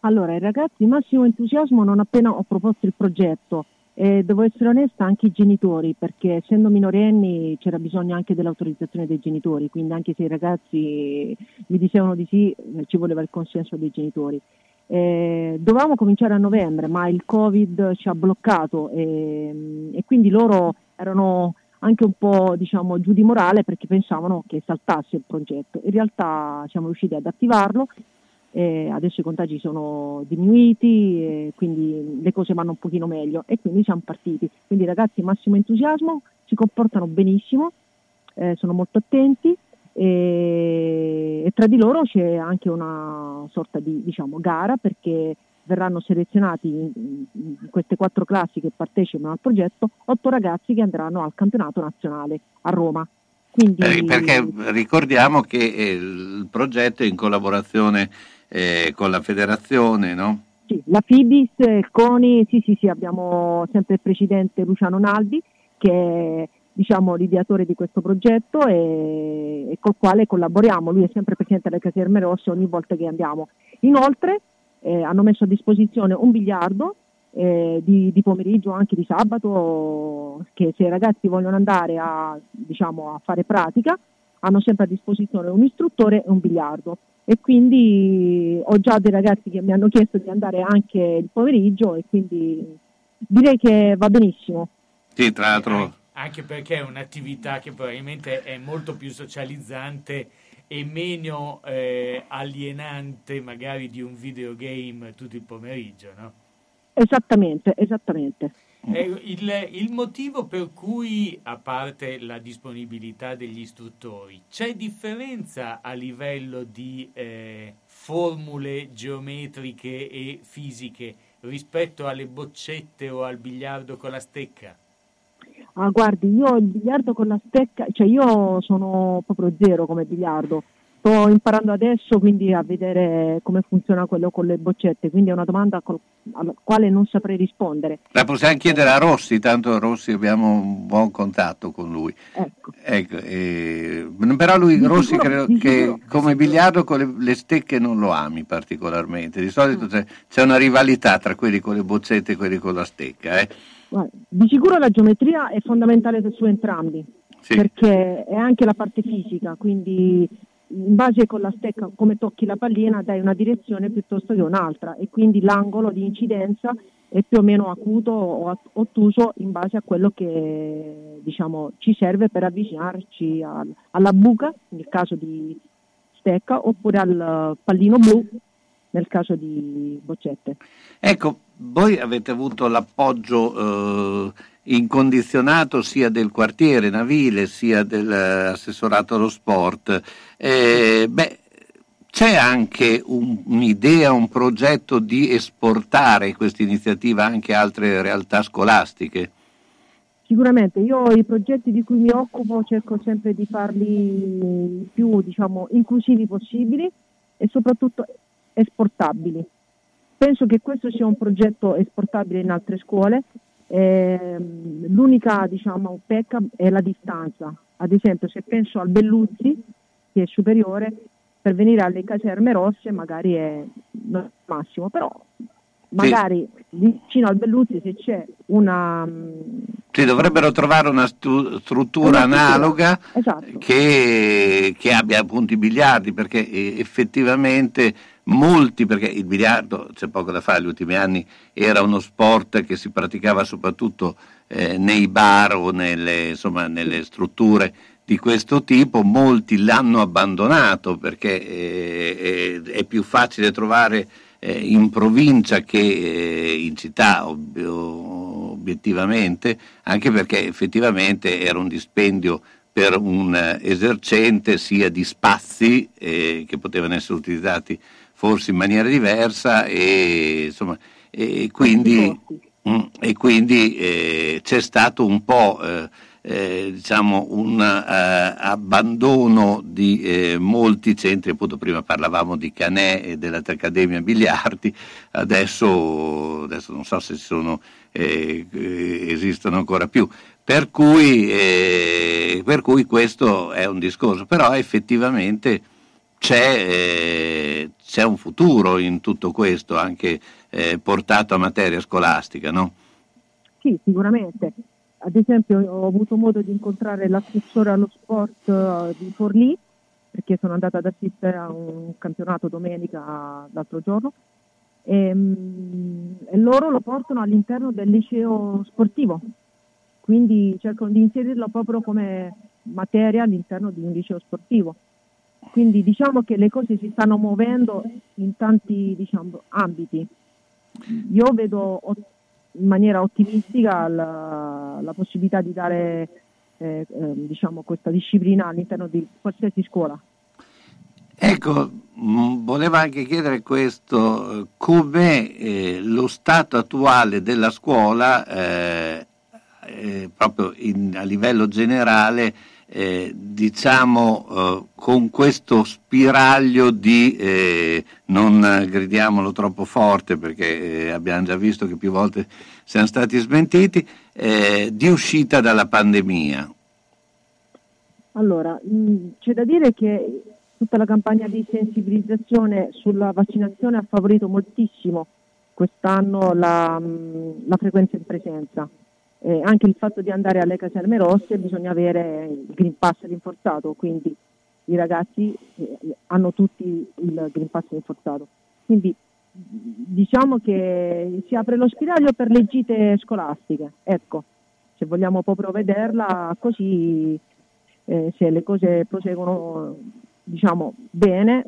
Allora, i ragazzi, massimo entusiasmo non appena ho proposto il progetto. e devo essere onesta anche i genitori, perché essendo minorenni c'era bisogno anche dell'autorizzazione dei genitori, quindi anche se i ragazzi mi dicevano di sì, eh, ci voleva il consenso dei genitori. Eh, dovevamo cominciare a novembre, ma il Covid ci ha bloccato e, e quindi loro erano anche un po' diciamo, giù di morale perché pensavano che saltasse il progetto. In realtà siamo riusciti ad attivarlo, eh, adesso i contagi sono diminuiti, eh, quindi le cose vanno un pochino meglio e quindi siamo partiti. Quindi ragazzi massimo entusiasmo, si comportano benissimo, eh, sono molto attenti e, e tra di loro c'è anche una sorta di diciamo, gara perché verranno selezionati in, queste quattro classi che partecipano al progetto otto ragazzi che andranno al campionato nazionale a Roma. Quindi, Eh, Perché ricordiamo che eh, il progetto è in collaborazione eh, con la federazione, no? Sì, la Fibis, il CONI, sì sì sì, abbiamo sempre il presidente Luciano Naldi che è diciamo, l'ideatore di questo progetto e, e col quale collaboriamo. Lui è sempre presidente delle Caserme Rosse ogni volta che andiamo. Inoltre eh, hanno messo a disposizione un biliardo eh, di, di pomeriggio, anche di sabato, che se i ragazzi vogliono andare a, diciamo, a fare pratica hanno sempre a disposizione un istruttore e un biliardo. E quindi ho già dei ragazzi che mi hanno chiesto di andare anche il pomeriggio e quindi direi che va benissimo. Sì, tra l'altro Anche perché è un'attività che probabilmente è molto più socializzante e meno eh, alienante magari di un videogame tutto il pomeriggio, no? Esattamente, esattamente. Eh, il, il motivo per cui, a parte la disponibilità degli istruttori, c'è differenza a livello di eh, formule geometriche e fisiche rispetto alle boccette o al biliardo con la stecca? Ah, guardi, io il biliardo con la stecca, cioè io sono proprio zero come biliardo. Sto imparando adesso quindi a vedere come funziona quello con le boccette, quindi è una domanda col- alla quale non saprei rispondere. la possiamo chiedere a Rossi, tanto Rossi abbiamo un buon contatto con lui. Ecco. eh, però lui, Di Rossi, sicuro- credo che sicuro- come biliardo con le, le stecche non lo ami particolarmente. Di Mm. solito c'è, c'è una rivalità tra quelli con le boccette e quelli con la stecca. eh. Di sicuro la geometria è fondamentale su entrambi, Sì. perché è anche la parte fisica, quindi in base con la stecca come tocchi la pallina dai una direzione piuttosto che un'altra e quindi l'angolo di incidenza è più o meno acuto o ottuso in base a quello che diciamo, ci serve per avvicinarci al- alla buca, nel caso di stecca, oppure al pallino blu nel caso di boccette. Ecco, voi avete avuto l'appoggio eh, incondizionato sia del quartiere navile sia dell'assessorato allo sport. Eh, beh, c'è anche un- un'idea, un progetto di esportare questa iniziativa anche a altre realtà scolastiche? Sicuramente, io i progetti di cui mi occupo cerco sempre di farli più diciamo, inclusivi possibili e soprattutto esportabili. Penso che questo sia un progetto esportabile in altre scuole. Ehm, l'unica diciamo, pecca è la distanza. Ad esempio, se penso al Belluzzi, che è superiore, per venire alle caserme rosse magari è non il massimo, però magari vicino al Belluzzi se c'è una mm, Sì, dovrebbero trovare una stu- struttura Una analoga esatto. che, che abbia appunto i biliardi, perché eh, effettivamente molti, perché il biliardo, c'è poco da fare, negli ultimi anni era uno sport che si praticava soprattutto eh, nei bar o nelle, insomma, nelle strutture di questo tipo, molti l'hanno abbandonato perché eh, è, è più facile trovare eh, in provincia che eh, in città ob- obiettivamente, anche perché effettivamente era un dispendio per un eh, esercente sia di spazi eh, che potevano essere utilizzati forse in maniera diversa e, insomma, e quindi, mm, e quindi eh, c'è stato un po' eh, eh, diciamo un eh, abbandono di molti centri, appunto prima parlavamo di Canè e dell'Accademia Biliardi, adesso, adesso non so se sono, esistono ancora più. Per cui, eh, per cui questo è un discorso, però effettivamente c'è, eh, c'è un futuro in tutto questo, anche eh, portato a materia scolastica, no? Sì, sicuramente. Ad esempio ho avuto modo di incontrare l'assessore allo sport eh, di Forlì, perché sono andata ad assistere a un campionato domenica l'altro giorno, e, mm, e loro lo portano all'interno del liceo sportivo, quindi cercano di inserirlo proprio come materia all'interno di un liceo sportivo. Quindi diciamo che le cose si stanno muovendo in tanti diciamo, ambiti. Io vedo in maniera ottimistica la, la possibilità di dare eh, eh, diciamo, questa disciplina all'interno di qualsiasi scuola. Ecco, mh, volevo anche chiedere questo, eh, com'è eh, lo stato attuale della scuola, eh, proprio in- a livello generale, eh, diciamo eh, con questo spiraglio di, eh, non gridiamolo troppo forte perché eh, abbiamo già visto che più volte siamo stati smentiti, eh, di uscita dalla pandemia. Allora, mh, c'è da dire che tutta la campagna di sensibilizzazione sulla vaccinazione ha favorito moltissimo quest'anno la, mh, la frequenza in presenza. Eh, anche il fatto di andare alle caserme rosse bisogna avere il Green Pass rinforzato, quindi i ragazzi eh, hanno tutti il Green Pass rinforzato. Quindi diciamo che si apre lo spiraglio per le gite scolastiche, ecco, se vogliamo proprio vederla così, eh, se le cose proseguono diciamo bene,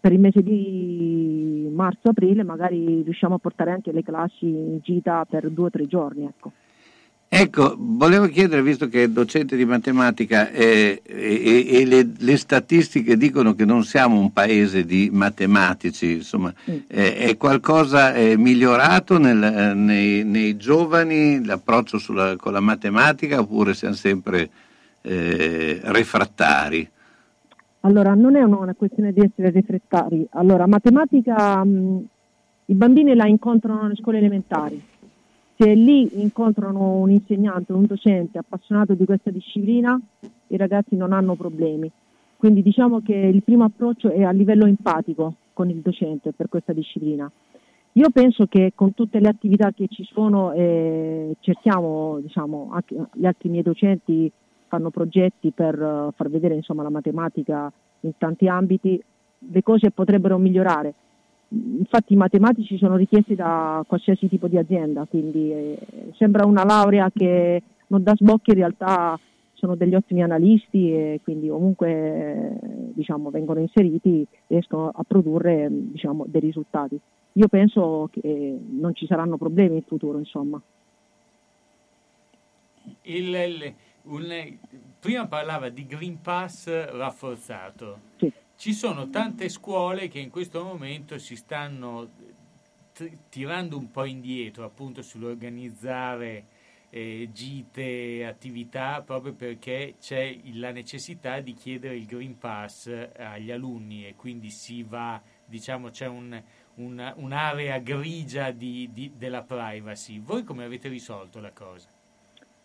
per il mese di marzo-aprile magari riusciamo a portare anche le classi in gita per due o tre giorni, ecco. Ecco, volevo chiedere, visto che è docente di matematica eh, e, e le, le statistiche dicono che non siamo un paese di matematici, insomma, eh, è qualcosa eh, migliorato nel- nei, nei giovani l'approccio sulla- con la matematica oppure siamo sempre eh, refrattari? Allora, non è una una questione di essere refrattari. Allora, matematica, mh, i bambini la incontrano nelle scuole elementari. Se lì incontrano un insegnante, un docente appassionato di questa disciplina, i ragazzi non hanno problemi. Quindi diciamo che il primo approccio è a livello empatico con il docente per questa disciplina. Io penso che con tutte le attività che ci sono, eh, cerchiamo, diciamo, anche gli altri miei docenti fanno progetti per eh, far vedere insomma, la matematica in tanti ambiti, le cose potrebbero migliorare. Infatti i matematici sono richiesti da qualsiasi tipo di azienda, quindi eh, sembra una laurea che non dà sbocchi, in realtà sono degli ottimi analisti e quindi comunque eh, diciamo, vengono inseriti, riescono a produrre diciamo, dei risultati. Io penso che non ci saranno problemi in futuro, insomma. Il- il- un- prima parlava di Green Pass rafforzato. Ci sono tante scuole che in questo momento si stanno t- tirando un po' indietro appunto sull'organizzare eh, gite, attività, proprio perché c'è la necessità di chiedere il Green Pass agli alunni e quindi si va, diciamo, c'è un- una- un'area grigia di- di- della privacy. Voi come avete risolto la cosa?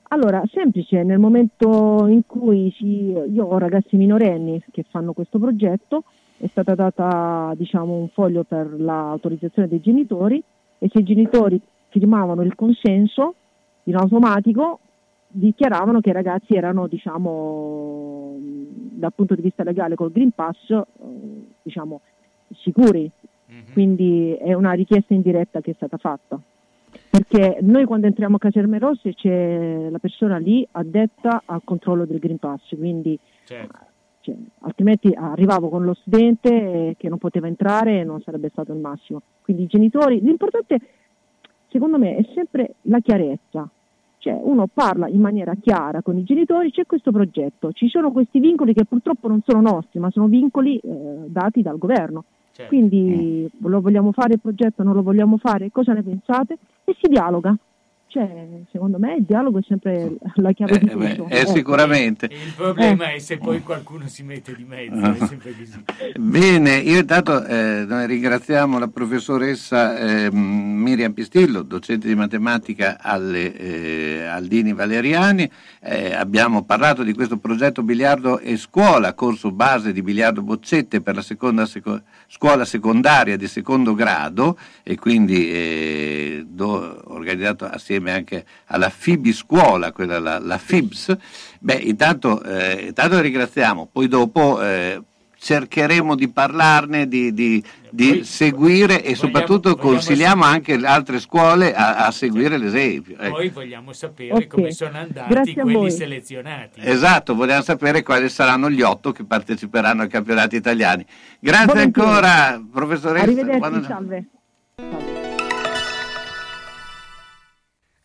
Allora, semplice, nel momento in cui si- io ho ragazzi minorenni che fanno questo progetto, è stata data diciamo, un foglio per l'autorizzazione dei genitori e se i genitori firmavano il consenso, in automatico dichiaravano che i ragazzi erano, diciamo, dal punto di vista legale col Green Pass, eh, diciamo, sicuri. Quindi è una richiesta indiretta che è stata fatta. Perché noi quando entriamo a Caserme Rosse c'è la persona lì addetta al controllo del Green Pass, quindi Certo. cioè, altrimenti arrivavo con lo studente che non poteva entrare e non sarebbe stato il massimo. Quindi i genitori, l'importante secondo me è sempre la chiarezza. Cioè uno parla in maniera chiara con i genitori, c'è questo progetto, ci sono questi vincoli che purtroppo non sono nostri, ma sono vincoli eh, dati dal governo. Certo. Quindi lo vogliamo fare il progetto, non lo vogliamo fare, cosa ne pensate? E si dialoga. Cioè, secondo me il dialogo è sempre la chiave di beh, tutto. eh, Ecco. sicuramente. Il problema Eh. è se poi qualcuno si mette di mezzo, Ah. è sempre così. Bene, io intanto eh, noi ringraziamo la professoressa eh, Miriam Pistillo, docente di matematica alle eh, Aldini Valeriani. Eh, abbiamo parlato di questo progetto biliardo e scuola, corso base di biliardo boccette per la seconda seco- scuola secondaria di secondo grado e quindi eh, do- organizzato assieme insieme anche alla Fibi Scuola, quella la, la FIBS, beh intanto, eh, intanto ringraziamo, poi dopo eh, cercheremo di parlarne, di, di- di seguire e soprattutto vogliamo consigliamo anche le altre scuole a, a seguire l'esempio. ecco. Poi vogliamo sapere Ok. come sono andati Grazie quelli selezionati. Esatto, vogliamo sapere quali saranno gli otto che parteciperanno ai campionati italiani. Grazie Volentieri. ancora, professoressa. Arrivederci, Quando- salve.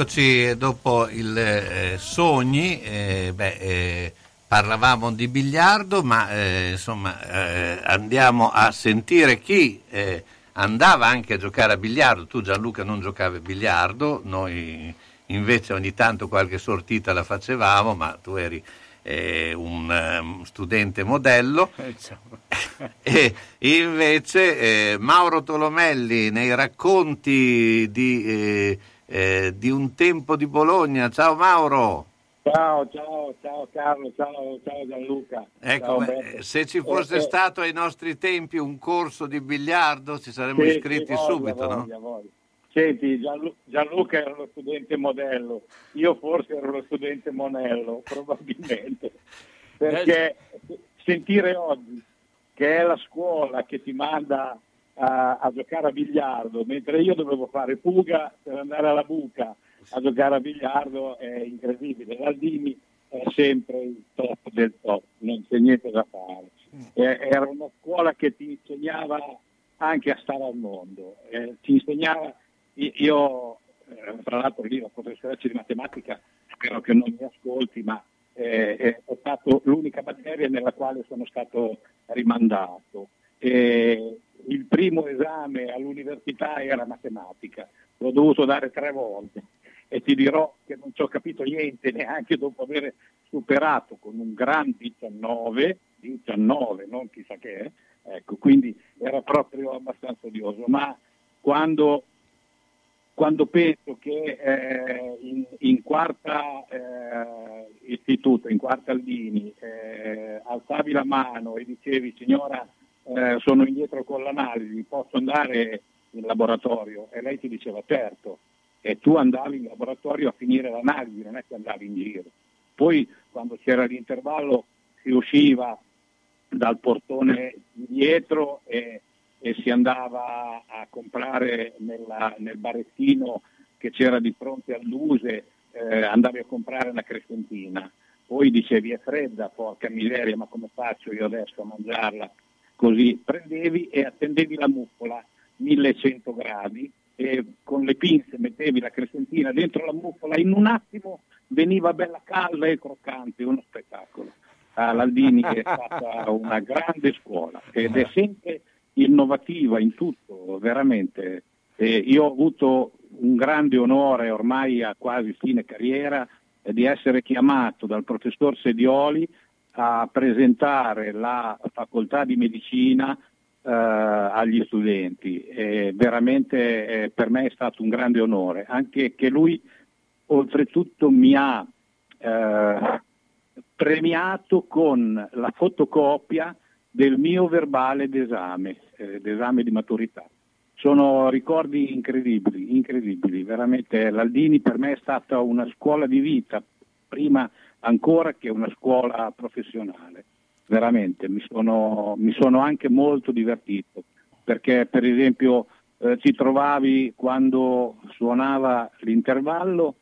Eccoci dopo il eh, Sogni, eh, beh, eh, parlavamo di biliardo, ma eh, insomma eh, andiamo a sentire chi eh, andava anche a giocare a biliardo. Tu Gianluca non giocavi a biliardo, noi invece ogni tanto qualche sortita la facevamo, ma tu eri un um, studente modello. e invece Mauro Tolomelli nei racconti di, eh, eh, di un tempo di Bologna. Ciao Mauro. Ciao, ciao, ciao Carlo, ciao, ciao Gianluca. Ecco, Ciao, se ci fosse Eh, eh, stato ai nostri tempi un corso di biliardo ci saremmo sì, iscritti sì, voglia, subito, no? voglia, voglia. Senti, Gianlu- Gianluca era lo studente modello, io forse ero lo studente monello, probabilmente, perché sentire oggi che è la scuola che ti manda a, a giocare a biliardo, mentre io dovevo fare fuga per andare alla buca a giocare a biliardo è incredibile. L'Aldini è sempre il top del top, non c'è niente da fare. Eh, Era una scuola che ti insegnava anche a stare al mondo, eh, ti insegnava, io- io eh, tra l'altro lì la professoressa di matematica, spero che non mi ascolti, ma eh, eh, ho fatto l'unica materia nella quale sono stato rimandato. E il primo esame all'università era matematica, l'ho dovuto dare tre volte. E ti dirò che non ci ho capito niente neanche dopo aver superato con un gran 19, 19 non chissà che, ecco, quindi era proprio abbastanza odioso, ma quando, quando penso che eh, in, in quarta eh, istituto, in quarta Aldini, eh, alzavi la mano e dicevi signora eh, sono indietro con l'analisi, posso andare in laboratorio? E lei ti diceva certo, e tu andavi in laboratorio a finire l'analisi, non è che andavi in giro. Poi quando c'era l'intervallo si usciva dal portone di dietro e, e si andava a comprare nella- nel barettino che c'era di fronte all'Use, eh, andavi a comprare una crescentina. Poi dicevi è fredda, porca miseria, ma come faccio io adesso a mangiarla? Così prendevi e attendevi la muffola 1100 gradi e con le pinze mettevi la crescentina dentro la muffola, in un attimo veniva bella calda e croccante, uno spettacolo. Ah, L'Aldini è stata una grande scuola ed è sempre innovativa in tutto, veramente. E io ho avuto un grande onore ormai a quasi fine carriera di essere chiamato dal professor Sedioli a presentare la facoltà di medicina eh, agli studenti. E veramente eh, per me è stato un grande onore, anche che lui oltretutto mi ha eh, premiato con la fotocopia del mio verbale d'esame, eh, d'esame di maturità. Sono ricordi incredibili, incredibili, veramente l'Aldini per me è stata una scuola di vita, prima ancora che una scuola professionale, veramente, mi sono, mi sono anche molto divertito, perché per esempio eh, ti trovavi quando suonava l'intervallo,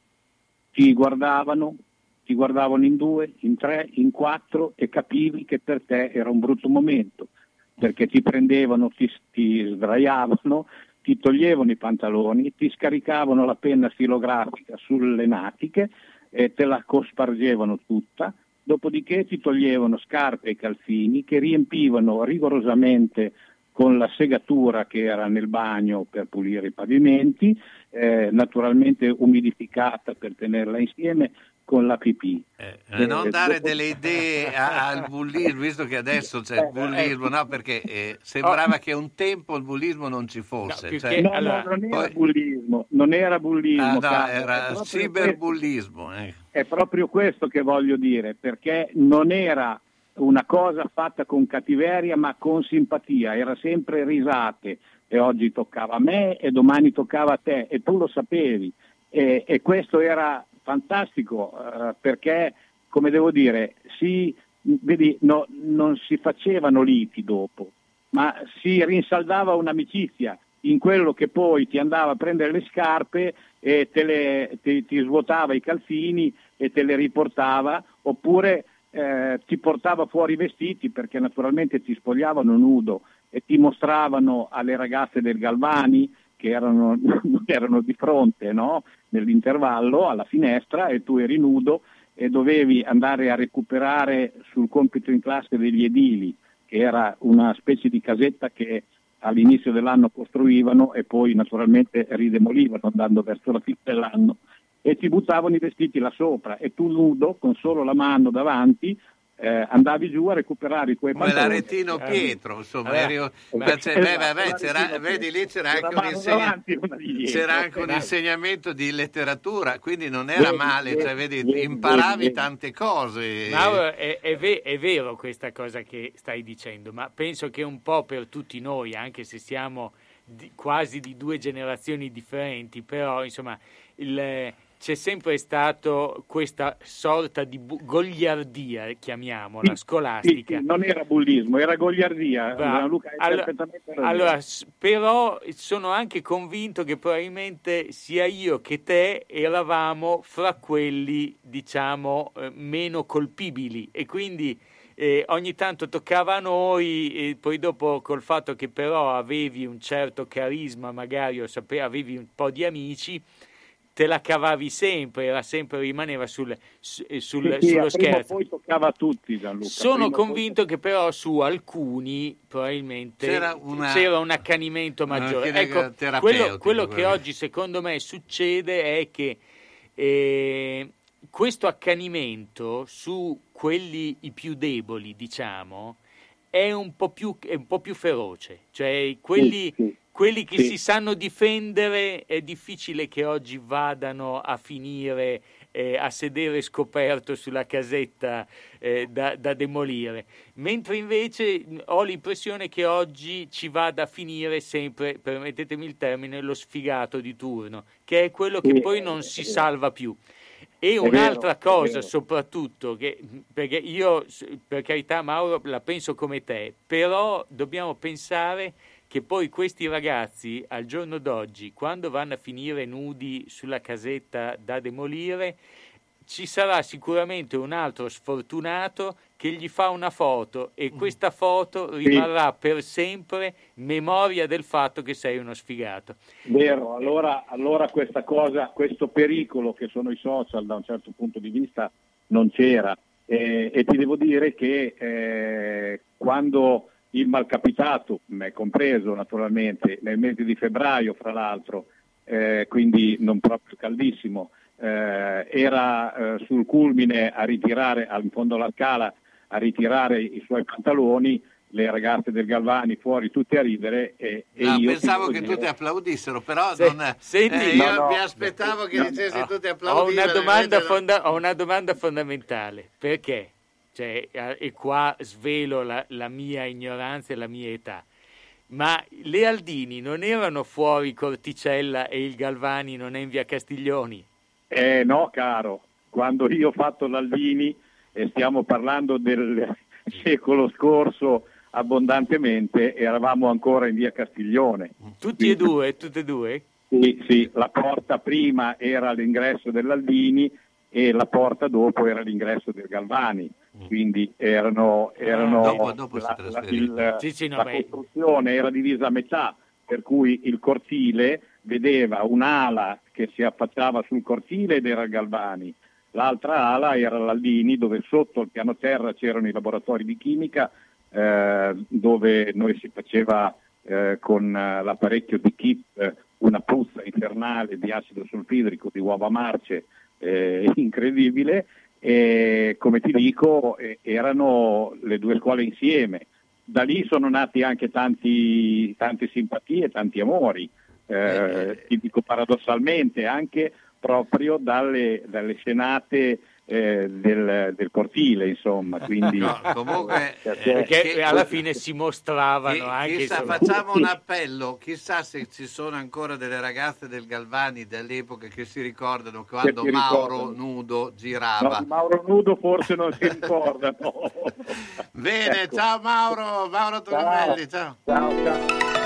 ti guardavano, ti guardavano in due, in tre, in quattro e capivi che per te era un brutto momento, perché ti prendevano, ti, ti sdraiavano, ti toglievano i pantaloni, ti scaricavano la penna stilografica sulle natiche e te la cospargevano tutta, dopodiché ti toglievano scarpe e calzini che riempivano rigorosamente con la segatura che era nel bagno per pulire i pavimenti, eh, naturalmente umidificata per tenerla insieme con la pipì. Eh, non Eh, dare dopo- delle idee a- al bullismo, visto che adesso c'è il Eh, bullismo, no? Perché eh, sembrava che un tempo il bullismo non ci fosse. più cioè- no, no, non era bullismo, non era bullismo, Ah, no, era proprio ciberbullismo. eh. È proprio questo che voglio dire, perché non era una cosa fatta con cattiveria ma con simpatia, era sempre risate e oggi toccava a me e domani toccava a te e tu lo sapevi e, e questo era fantastico eh, perché, come devo dire, si, vedi, no- non si facevano liti dopo, ma si rinsaldava un'amicizia in quello che poi ti andava a prendere le scarpe e le, ti, ti svuotava i calzini e te le riportava, oppure eh, ti portava fuori i vestiti perché naturalmente ti spogliavano nudo e ti mostravano alle ragazze del Galvani che erano, erano di fronte no? nell'intervallo alla finestra e tu eri nudo e dovevi andare a recuperare sul compito in classe degli edili, che era una specie di casetta che all'inizio dell'anno costruivano e poi naturalmente ridemolivano andando verso la fine dell'anno e ti buttavano i vestiti là sopra e tu nudo con solo la mano davanti eh, andavi giù a recuperare i tuoi Come pantaloni. l'Aretino Eh, Pietro, insomma, eh, eri- eh, ma c'è- esatto, beh, vabbè, c'era- vedi lì c'era anche un, insegna- dietro. c'era anche un Esatto. insegnamento di letteratura, quindi non era Vedi, male, vedi, cioè, vedi, vedi, imparavi vedi. tante cose. Mauro, è, è ve- è vero questa cosa che stai dicendo, ma penso che un po' per tutti noi, anche se siamo di- quasi di due generazioni differenti, però insomma il- c'è sempre stato questa sorta di bu- gogliardia, chiamiamola, Sì, scolastica. sì, non era bullismo, era gogliardia. Allora-. Allora, però sono anche convinto che probabilmente sia io che te eravamo fra quelli, diciamo, eh, meno colpibili e quindi eh, ogni tanto toccava a noi e poi dopo col fatto che però avevi un certo carisma, magari o sape- avevi un po' di amici, te la cavavi sempre, era sempre rimaneva sul, su- eh, sul- Sì, sì, sullo scherzo. poi toccava a tutti Gianluca. Sono prima o poi- convinto che però su alcuni probabilmente C'era una- c'era un accanimento maggiore. Una Ecco, quello, quello che oggi secondo me succede è che eh, questo accanimento su quelli i più deboli, diciamo, è un po' più, è un po' più feroce. Cioè, quelli, quelli che Sì. si sanno difendere è difficile che oggi vadano a finire eh, a sedere scoperto sulla casetta eh, da, da demolire, mentre invece ho l'impressione che oggi ci vada a finire sempre, permettetemi il termine, lo sfigato di turno, che è quello che Sì, poi non si salva più. E È un'altra vero, cosa soprattutto, che, perché io per carità Mauro la penso come te, però dobbiamo pensare che poi questi ragazzi al giorno d'oggi, quando vanno a finire nudi sulla casetta da demolire, ci sarà sicuramente un altro sfortunato che gli fa una foto e questa foto rimarrà per sempre memoria del fatto che sei uno sfigato. Vero, allora, allora questa cosa, questo pericolo che sono i social da un certo punto di vista non c'era. Eh, e ti devo dire che eh, quando il malcapitato, me compreso naturalmente, nel mese di febbraio fra l'altro, eh, quindi non proprio caldissimo, eh, era eh, sul culmine a ritirare, al fondo alla scala, a ritirare i suoi pantaloni, le ragazze del Galvani fuori tutte a ridere e, e No, io pensavo che tutti applaudissero, però Se- non, senti- eh, io No, mi aspettavo che no, dicessi Ah, tutti ho, no. fonda- ho una domanda fondamentale. Perché? Cioè, eh, e qua svelo la, la mia ignoranza e la mia età. Ma le Aldini non erano fuori Corticella e il Galvani non è in via Castiglioni? Eh no, caro, quando io ho fatto l'Aldini e stiamo parlando del secolo scorso abbondantemente, eravamo ancora in via Castiglione. Tutti e due, tutte e due? Sì, sì, la porta prima era l'ingresso dell'Aldini e la porta dopo era l'ingresso del Galvani. Quindi erano, erano Mm. Dopo- dopo si la, la- il- Sì, sì, no, la costruzione era divisa a metà, per cui il cortile vedeva un'ala che si affacciava sul cortile ed era il Galvani, l'altra ala era l'Aldini dove sotto il piano terra c'erano i laboratori di chimica eh, dove noi si faceva eh, con eh, l'apparecchio di KIP eh, una puzza infernale di acido sulfidrico di uova marce eh, incredibile. E come ti dico eh, erano le due scuole insieme. Da lì sono nati anche tanti, tante simpatie, tanti amori, eh, ti dico paradossalmente anche proprio dalle, dalle scenate eh, del, del cortile, insomma. Quindi, No, comunque, perché- Perché che- alla fine si mostravano Chi- anche... chissà, facciamo un appello, chissà se ci sono ancora delle ragazze del Galvani dell'epoca che si ricordano quando si Mauro ricordano. nudo No, girava. di Mauro Nudo forse non si ricordano. Bene, Ecco. ciao Mauro, Mauro Tonomelli, ciao. Ciao, ciao.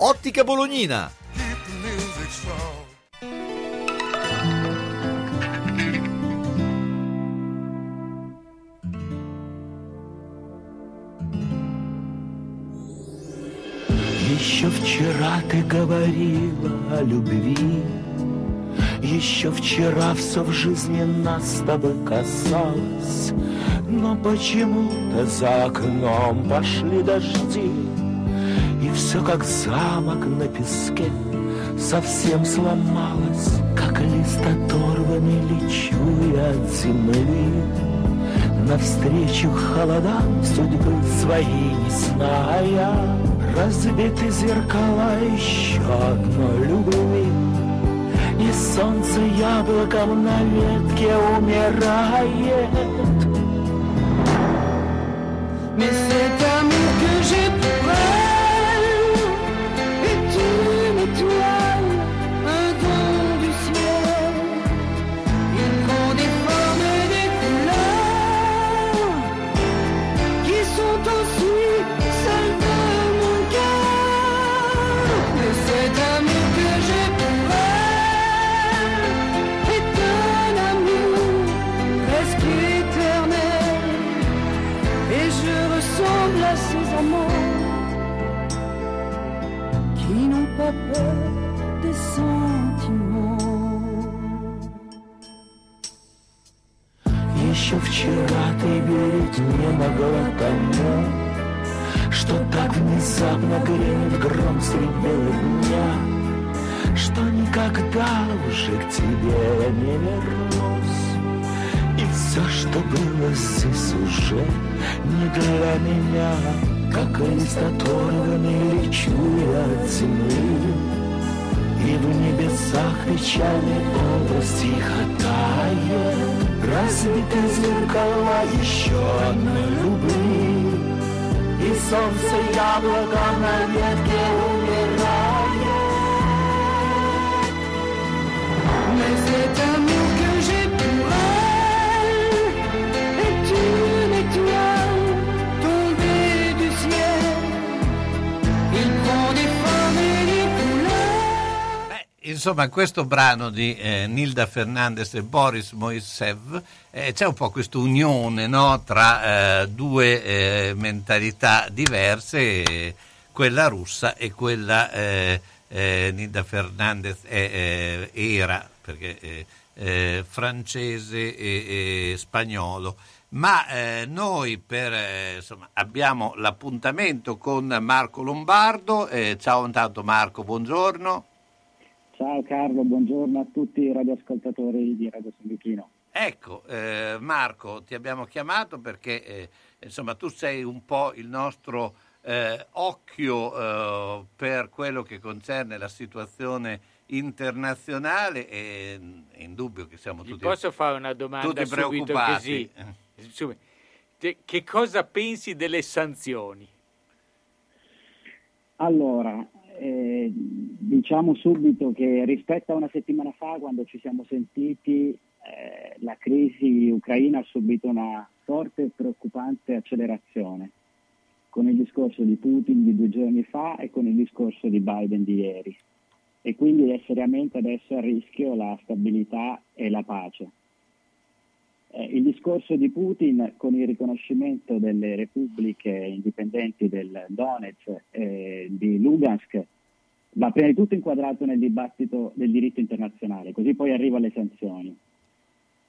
Ottica Bolognina. Еще вчера ты говорила о любви. Еще вчера все в жизни нас с тобой касалось. Но почему-то за окном пошли дожди И все как замок на песке Совсем сломалось Как лист оторванный лечу я от земли. Навстречу холодам судьбы своей не зная Разбиты зеркала еще одной любви. И солнце яблоком на ветке умирает. Mais c'est j'ai не могла тому Что так внезапно грянет гром средь бела дня? Что никогда уже к тебе не вернусь? И все, что было здесь уже не для меня Как лист оторванный лечу я от земли. И в небесах печальный образ тихо тает Разбиты зеркала еще одной любви. И солнце яблоко на ветке умирает. Mais cet amour insomma, questo brano di eh, Nilda Fernandez e Boris Moisev eh, c'è un po' questa unione no, tra eh, due eh, mentalità diverse, eh, quella russa e quella eh, Nilda Fernandez era, perché francese e, e, spagnolo. Ma noi per, insomma, abbiamo l'appuntamento con Marco Lombardo. ciao intanto Marco, buongiorno. Ciao Carlo, buongiorno a tutti i radioascoltatori di Radio San Luchino. Ecco, eh, Marco, ti abbiamo chiamato perché eh, insomma, tu sei un po' il nostro eh, occhio eh, per quello che concerne la situazione internazionale e è indubbio che siamo Ti tutti posso fare una domanda tutti preoccupati. così? Che cosa pensi delle sanzioni? Allora, eh, diciamo subito che rispetto a una settimana fa, quando ci siamo sentiti, eh, la crisi ucraina ha subito una forte e preoccupante accelerazione, con il discorso di Putin di due giorni fa e con il discorso di Biden di ieri. E quindi è seriamente adesso a rischio la stabilità e la pace. Eh, il discorso di Putin con il riconoscimento delle repubbliche indipendenti del Donetsk e di Lugansk va prima di tutto inquadrato nel dibattito del diritto internazionale, così poi arriva alle sanzioni.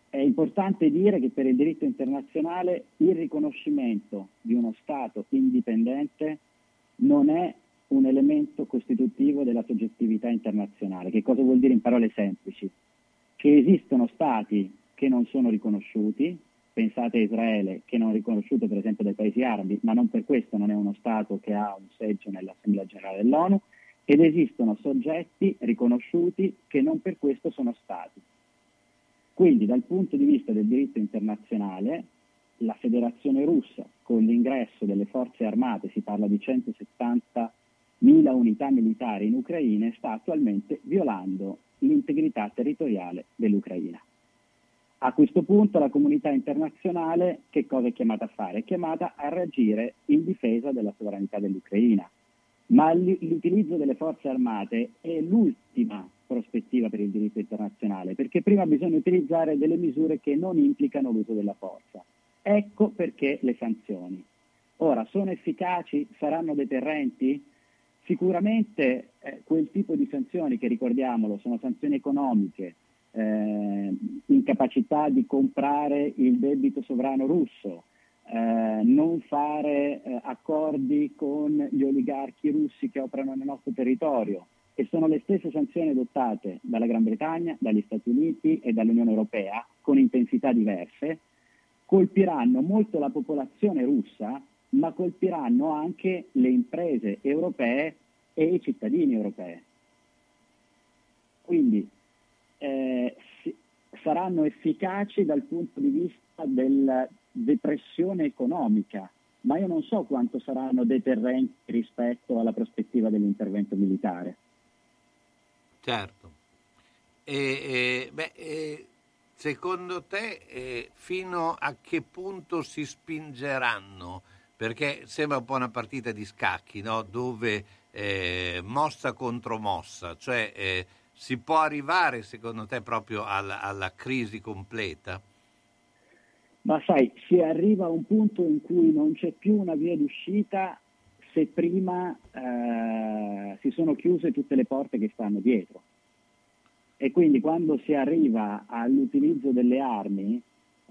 È importante dire che per il diritto internazionale il riconoscimento di uno Stato indipendente non è un elemento costitutivo della soggettività internazionale. Che cosa vuol dire in parole semplici? Che esistono Stati che non sono riconosciuti, pensate a Israele che non è riconosciuto per esempio dai paesi arabi, ma non per questo non è uno Stato che ha un seggio nell'Assemblea generale dell'ONU, ed esistono soggetti riconosciuti che non per questo sono Stati. Quindi dal punto di vista del diritto internazionale, la Federazione russa con l'ingresso delle forze armate, si parla di 170.000 unità militari in Ucraina, sta attualmente violando l'integrità territoriale dell'Ucraina. A questo punto la comunità internazionale che cosa è chiamata a fare? È chiamata a reagire in difesa della sovranità dell'Ucraina. Ma l'utilizzo delle forze armate è l'ultima prospettiva per il diritto internazionale, perché prima bisogna utilizzare delle misure che non implicano l'uso della forza. Ecco perché le sanzioni. Ora, sono efficaci? Saranno deterrenti? Sicuramente eh, quel tipo di sanzioni che ricordiamolo sono sanzioni economiche, eh, incapacità di comprare il debito sovrano russo, eh, non fare eh, accordi con gli oligarchi russi che operano nel nostro territorio e sono le stesse sanzioni adottate dalla Gran Bretagna, dagli Stati Uniti e dall'Unione Europea con intensità diverse, colpiranno molto la popolazione russa, ma colpiranno anche le imprese europee e i cittadini europei. Quindi eh, si- saranno efficaci dal punto di vista della depressione economica, ma io non so quanto saranno deterrenti rispetto alla prospettiva dell'intervento militare. Certo. E, e, beh, e secondo te eh, fino a che punto si spingeranno? Perché sembra un po' una partita di scacchi, no? dove eh, mossa contro mossa, cioè eh, si può arrivare secondo te proprio alla, alla crisi completa? Ma sai, si arriva a un punto in cui non c'è più una via d'uscita se prima eh, si sono chiuse tutte le porte che stanno dietro. E quindi quando si arriva all'utilizzo delle armi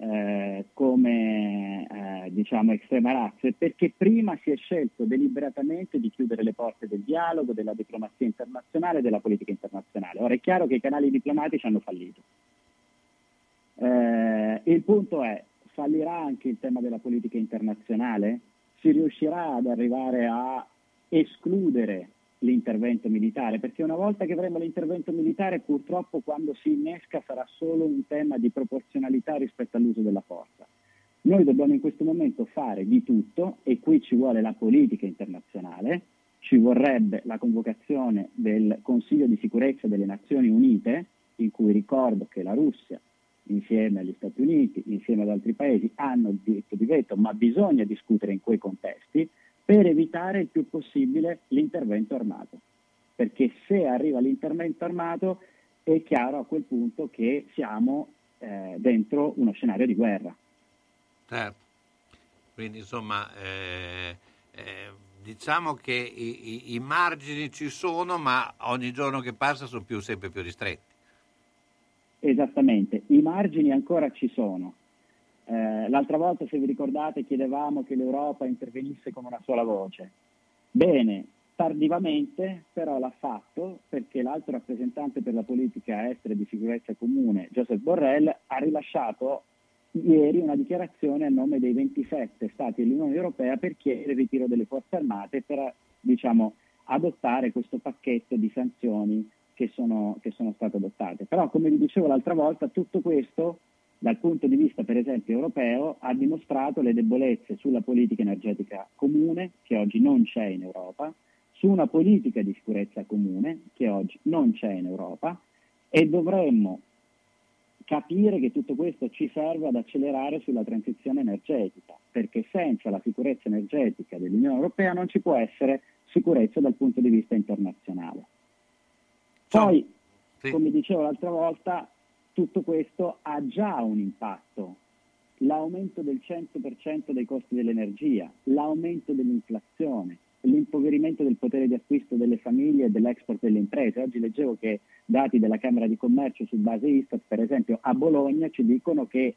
eh, come eh, diciamo estrema razza, perché prima si è scelto deliberatamente di chiudere le porte del dialogo, della diplomazia internazionale e della politica internazionale. Ora è chiaro che i canali diplomatici hanno fallito. Eh, il punto è, fallirà anche il tema della politica internazionale? Si riuscirà ad arrivare a escludere l'intervento militare? Perché una volta che avremo l'intervento militare, purtroppo quando si innesca sarà solo un tema di proporzionalità rispetto all'uso della forza. Noi dobbiamo in questo momento fare di tutto e qui ci vuole la politica internazionale, ci vorrebbe la convocazione del Consiglio di sicurezza delle Nazioni Unite, in cui ricordo che la Russia insieme agli Stati Uniti, insieme ad altri paesi, hanno il diritto di veto, ma bisogna discutere in quei contesti per evitare il più possibile l'intervento armato. perché se arriva l'intervento armato è chiaro a quel punto che siamo eh, dentro uno scenario di guerra. Certo. Quindi insomma eh, eh, diciamo che i, i- i margini ci sono, ma ogni giorno che passa sono più, sempre più ristretti. Esattamente, i margini ancora ci sono. Eh, l'altra volta, se vi ricordate, chiedevamo che l'Europa intervenisse con una sola voce. Bene, tardivamente, però l'ha fatto perché l'alto rappresentante per la politica estera e di sicurezza comune, Joseph Borrell, ha rilasciato ieri una dichiarazione a nome dei 27 Stati dell'Unione Europea per chiedere il ritiro delle forze armate per diciamo, adottare questo pacchetto di sanzioni che sono, che sono state adottate. Però, come vi dicevo l'altra volta, tutto questo dal punto di vista per esempio europeo ha dimostrato le debolezze sulla politica energetica comune che oggi non c'è in Europa, su una politica di sicurezza comune che oggi non c'è in Europa e dovremmo capire che tutto questo ci serve ad accelerare sulla transizione energetica, perché senza la sicurezza energetica dell'Unione Europea non ci può essere sicurezza dal punto di vista internazionale. Poi, come dicevo l'altra volta, tutto questo ha già un impatto. L'aumento del 100% dei costi dell'energia, l'aumento dell'inflazione, l'impoverimento del potere di acquisto delle famiglie e dell'export delle imprese. Oggi leggevo che dati della Camera di Commercio su base Istat, per esempio a Bologna, ci dicono che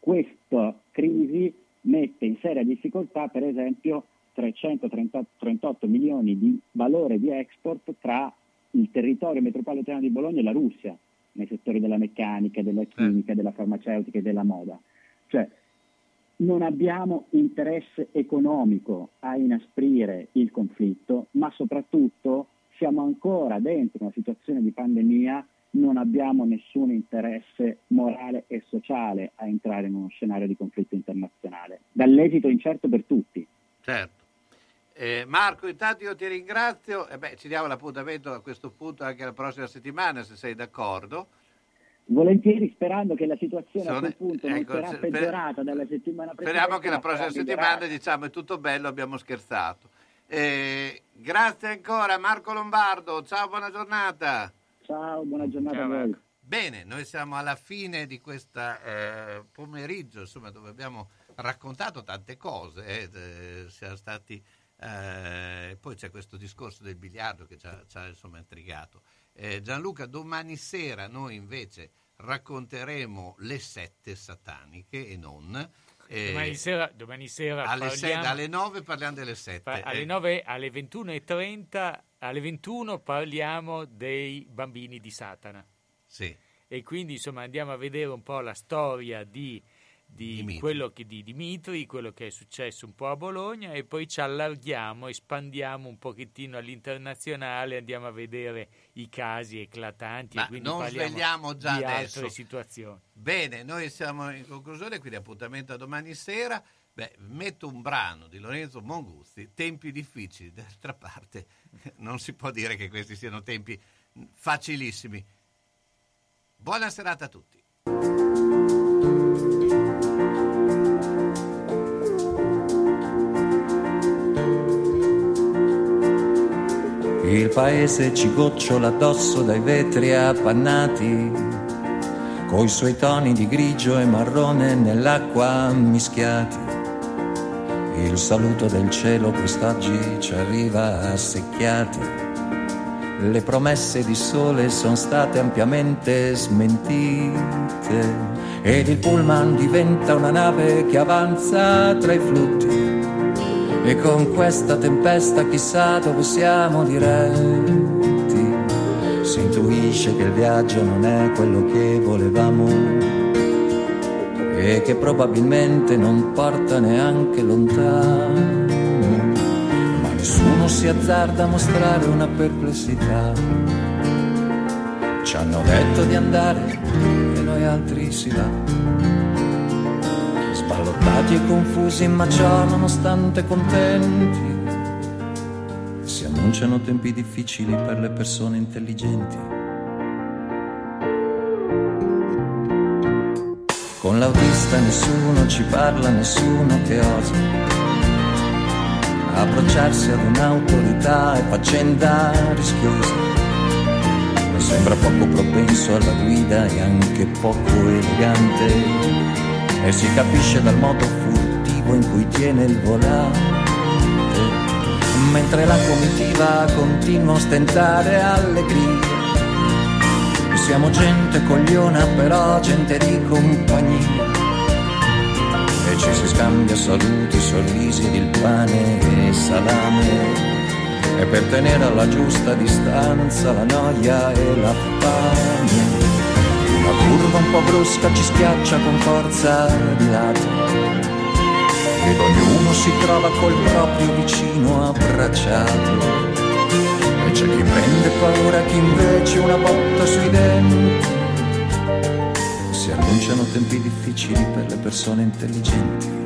questa crisi mette in seria difficoltà, per esempio, 338 milioni di valore di export tra il territorio metropolitano di Bologna e la Russia, nei settori della meccanica, della chimica, della farmaceutica e della moda. Cioè, non abbiamo interesse economico a inasprire il conflitto, ma soprattutto siamo ancora dentro una situazione di pandemia, non abbiamo nessun interesse morale e sociale a entrare in uno scenario di conflitto internazionale, dall'esito incerto per tutti. Certo. Eh, Marco, intanto io ti ringrazio e beh, ci diamo l'appuntamento a questo punto anche la prossima settimana, se sei d'accordo. Volentieri sperando che la situazione a Sono- quel punto non ecco, sarà se- peggiorata dalla settimana precedente. Speriamo che la ma sarà prossima migliorata. settimana diciamo è tutto bello, abbiamo scherzato. Eh, grazie ancora Marco Lombardo, ciao, buona giornata. Ciao, buona giornata a voi. Bene, noi siamo alla fine di questo pomeriggio, insomma, dove abbiamo raccontato tante cose, eh, eh, siamo stati, eh, poi c'è questo discorso del biliardo che ci ha, ci ha, insomma intrigato. Eh, Gianluca, domani sera noi invece racconteremo le sette sataniche e non. eh, Domani sera, domani sera alle, parliamo- alle 9 parliamo delle 7. Pa- alle 9, alle 21.30, alle 21 parliamo dei bambini di Satana. Sì. E quindi insomma andiamo a vedere un po' la storia di, di quello che, di Dimitri, quello che è successo un po' a Bologna e poi ci allarghiamo, espandiamo un pochettino all'internazionale, andiamo a vedere i casi eclatanti Ma e quindi non svegliamo già di adesso. altre situazioni. Bene, noi siamo in conclusione, quindi appuntamento a domani sera. Beh, metto un brano di Lorenzo Monguzzi, tempi difficili, d'altra parte non si può dire che questi siano tempi facilissimi. Buona serata a tutti. Paese ci gocciola addosso dai vetri appannati, coi suoi toni di grigio e marrone nell'acqua mischiati. Il saluto del cielo quest'oggi ci arriva a secchiati. Le promesse di sole sono state ampiamente smentite ed il pullman diventa una nave che avanza tra i flutti. E con questa tempesta chissà dove siamo diretti. Si intuisce che il viaggio non è quello che volevamo e che probabilmente non porta neanche lontano. Ma nessuno si azzarda a mostrare una perplessità. Ci hanno detto di andare e noi altri si va. Sballottati e confusi, ma ciò nonostante contenti. Si annunciano tempi difficili per le persone intelligenti. Con l'autista nessuno ci parla, nessuno che osa Approcciarsi ad un'autorità è faccenda rischiosa. Sembra poco propenso alla guida e anche poco elegante. E si capisce dal modo furtivo in cui tiene il volante. Mentre la comitiva continua a stentare allegria. Siamo gente cogliona, però gente di compagnia e ci si scambia saluti, sorrisi il pane e salame. E per tenere alla giusta distanza la noia e la fame. Curva un po' brusca ci schiaccia con forza di lato. Ed ognuno si trova col proprio vicino abbracciato. E c'è chi prende paura, chi invece una botta sui denti. Si annunciano tempi difficili per le persone intelligenti.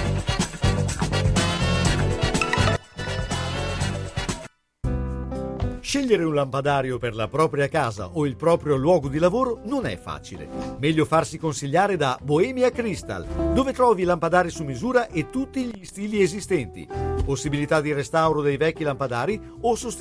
Scegliere un lampadario per la propria casa o il proprio luogo di lavoro non è facile. Meglio farsi consigliare da Bohemia Crystal, dove trovi lampadari su misura e tutti gli stili esistenti. Possibilità di restauro dei vecchi lampadari o sostituzione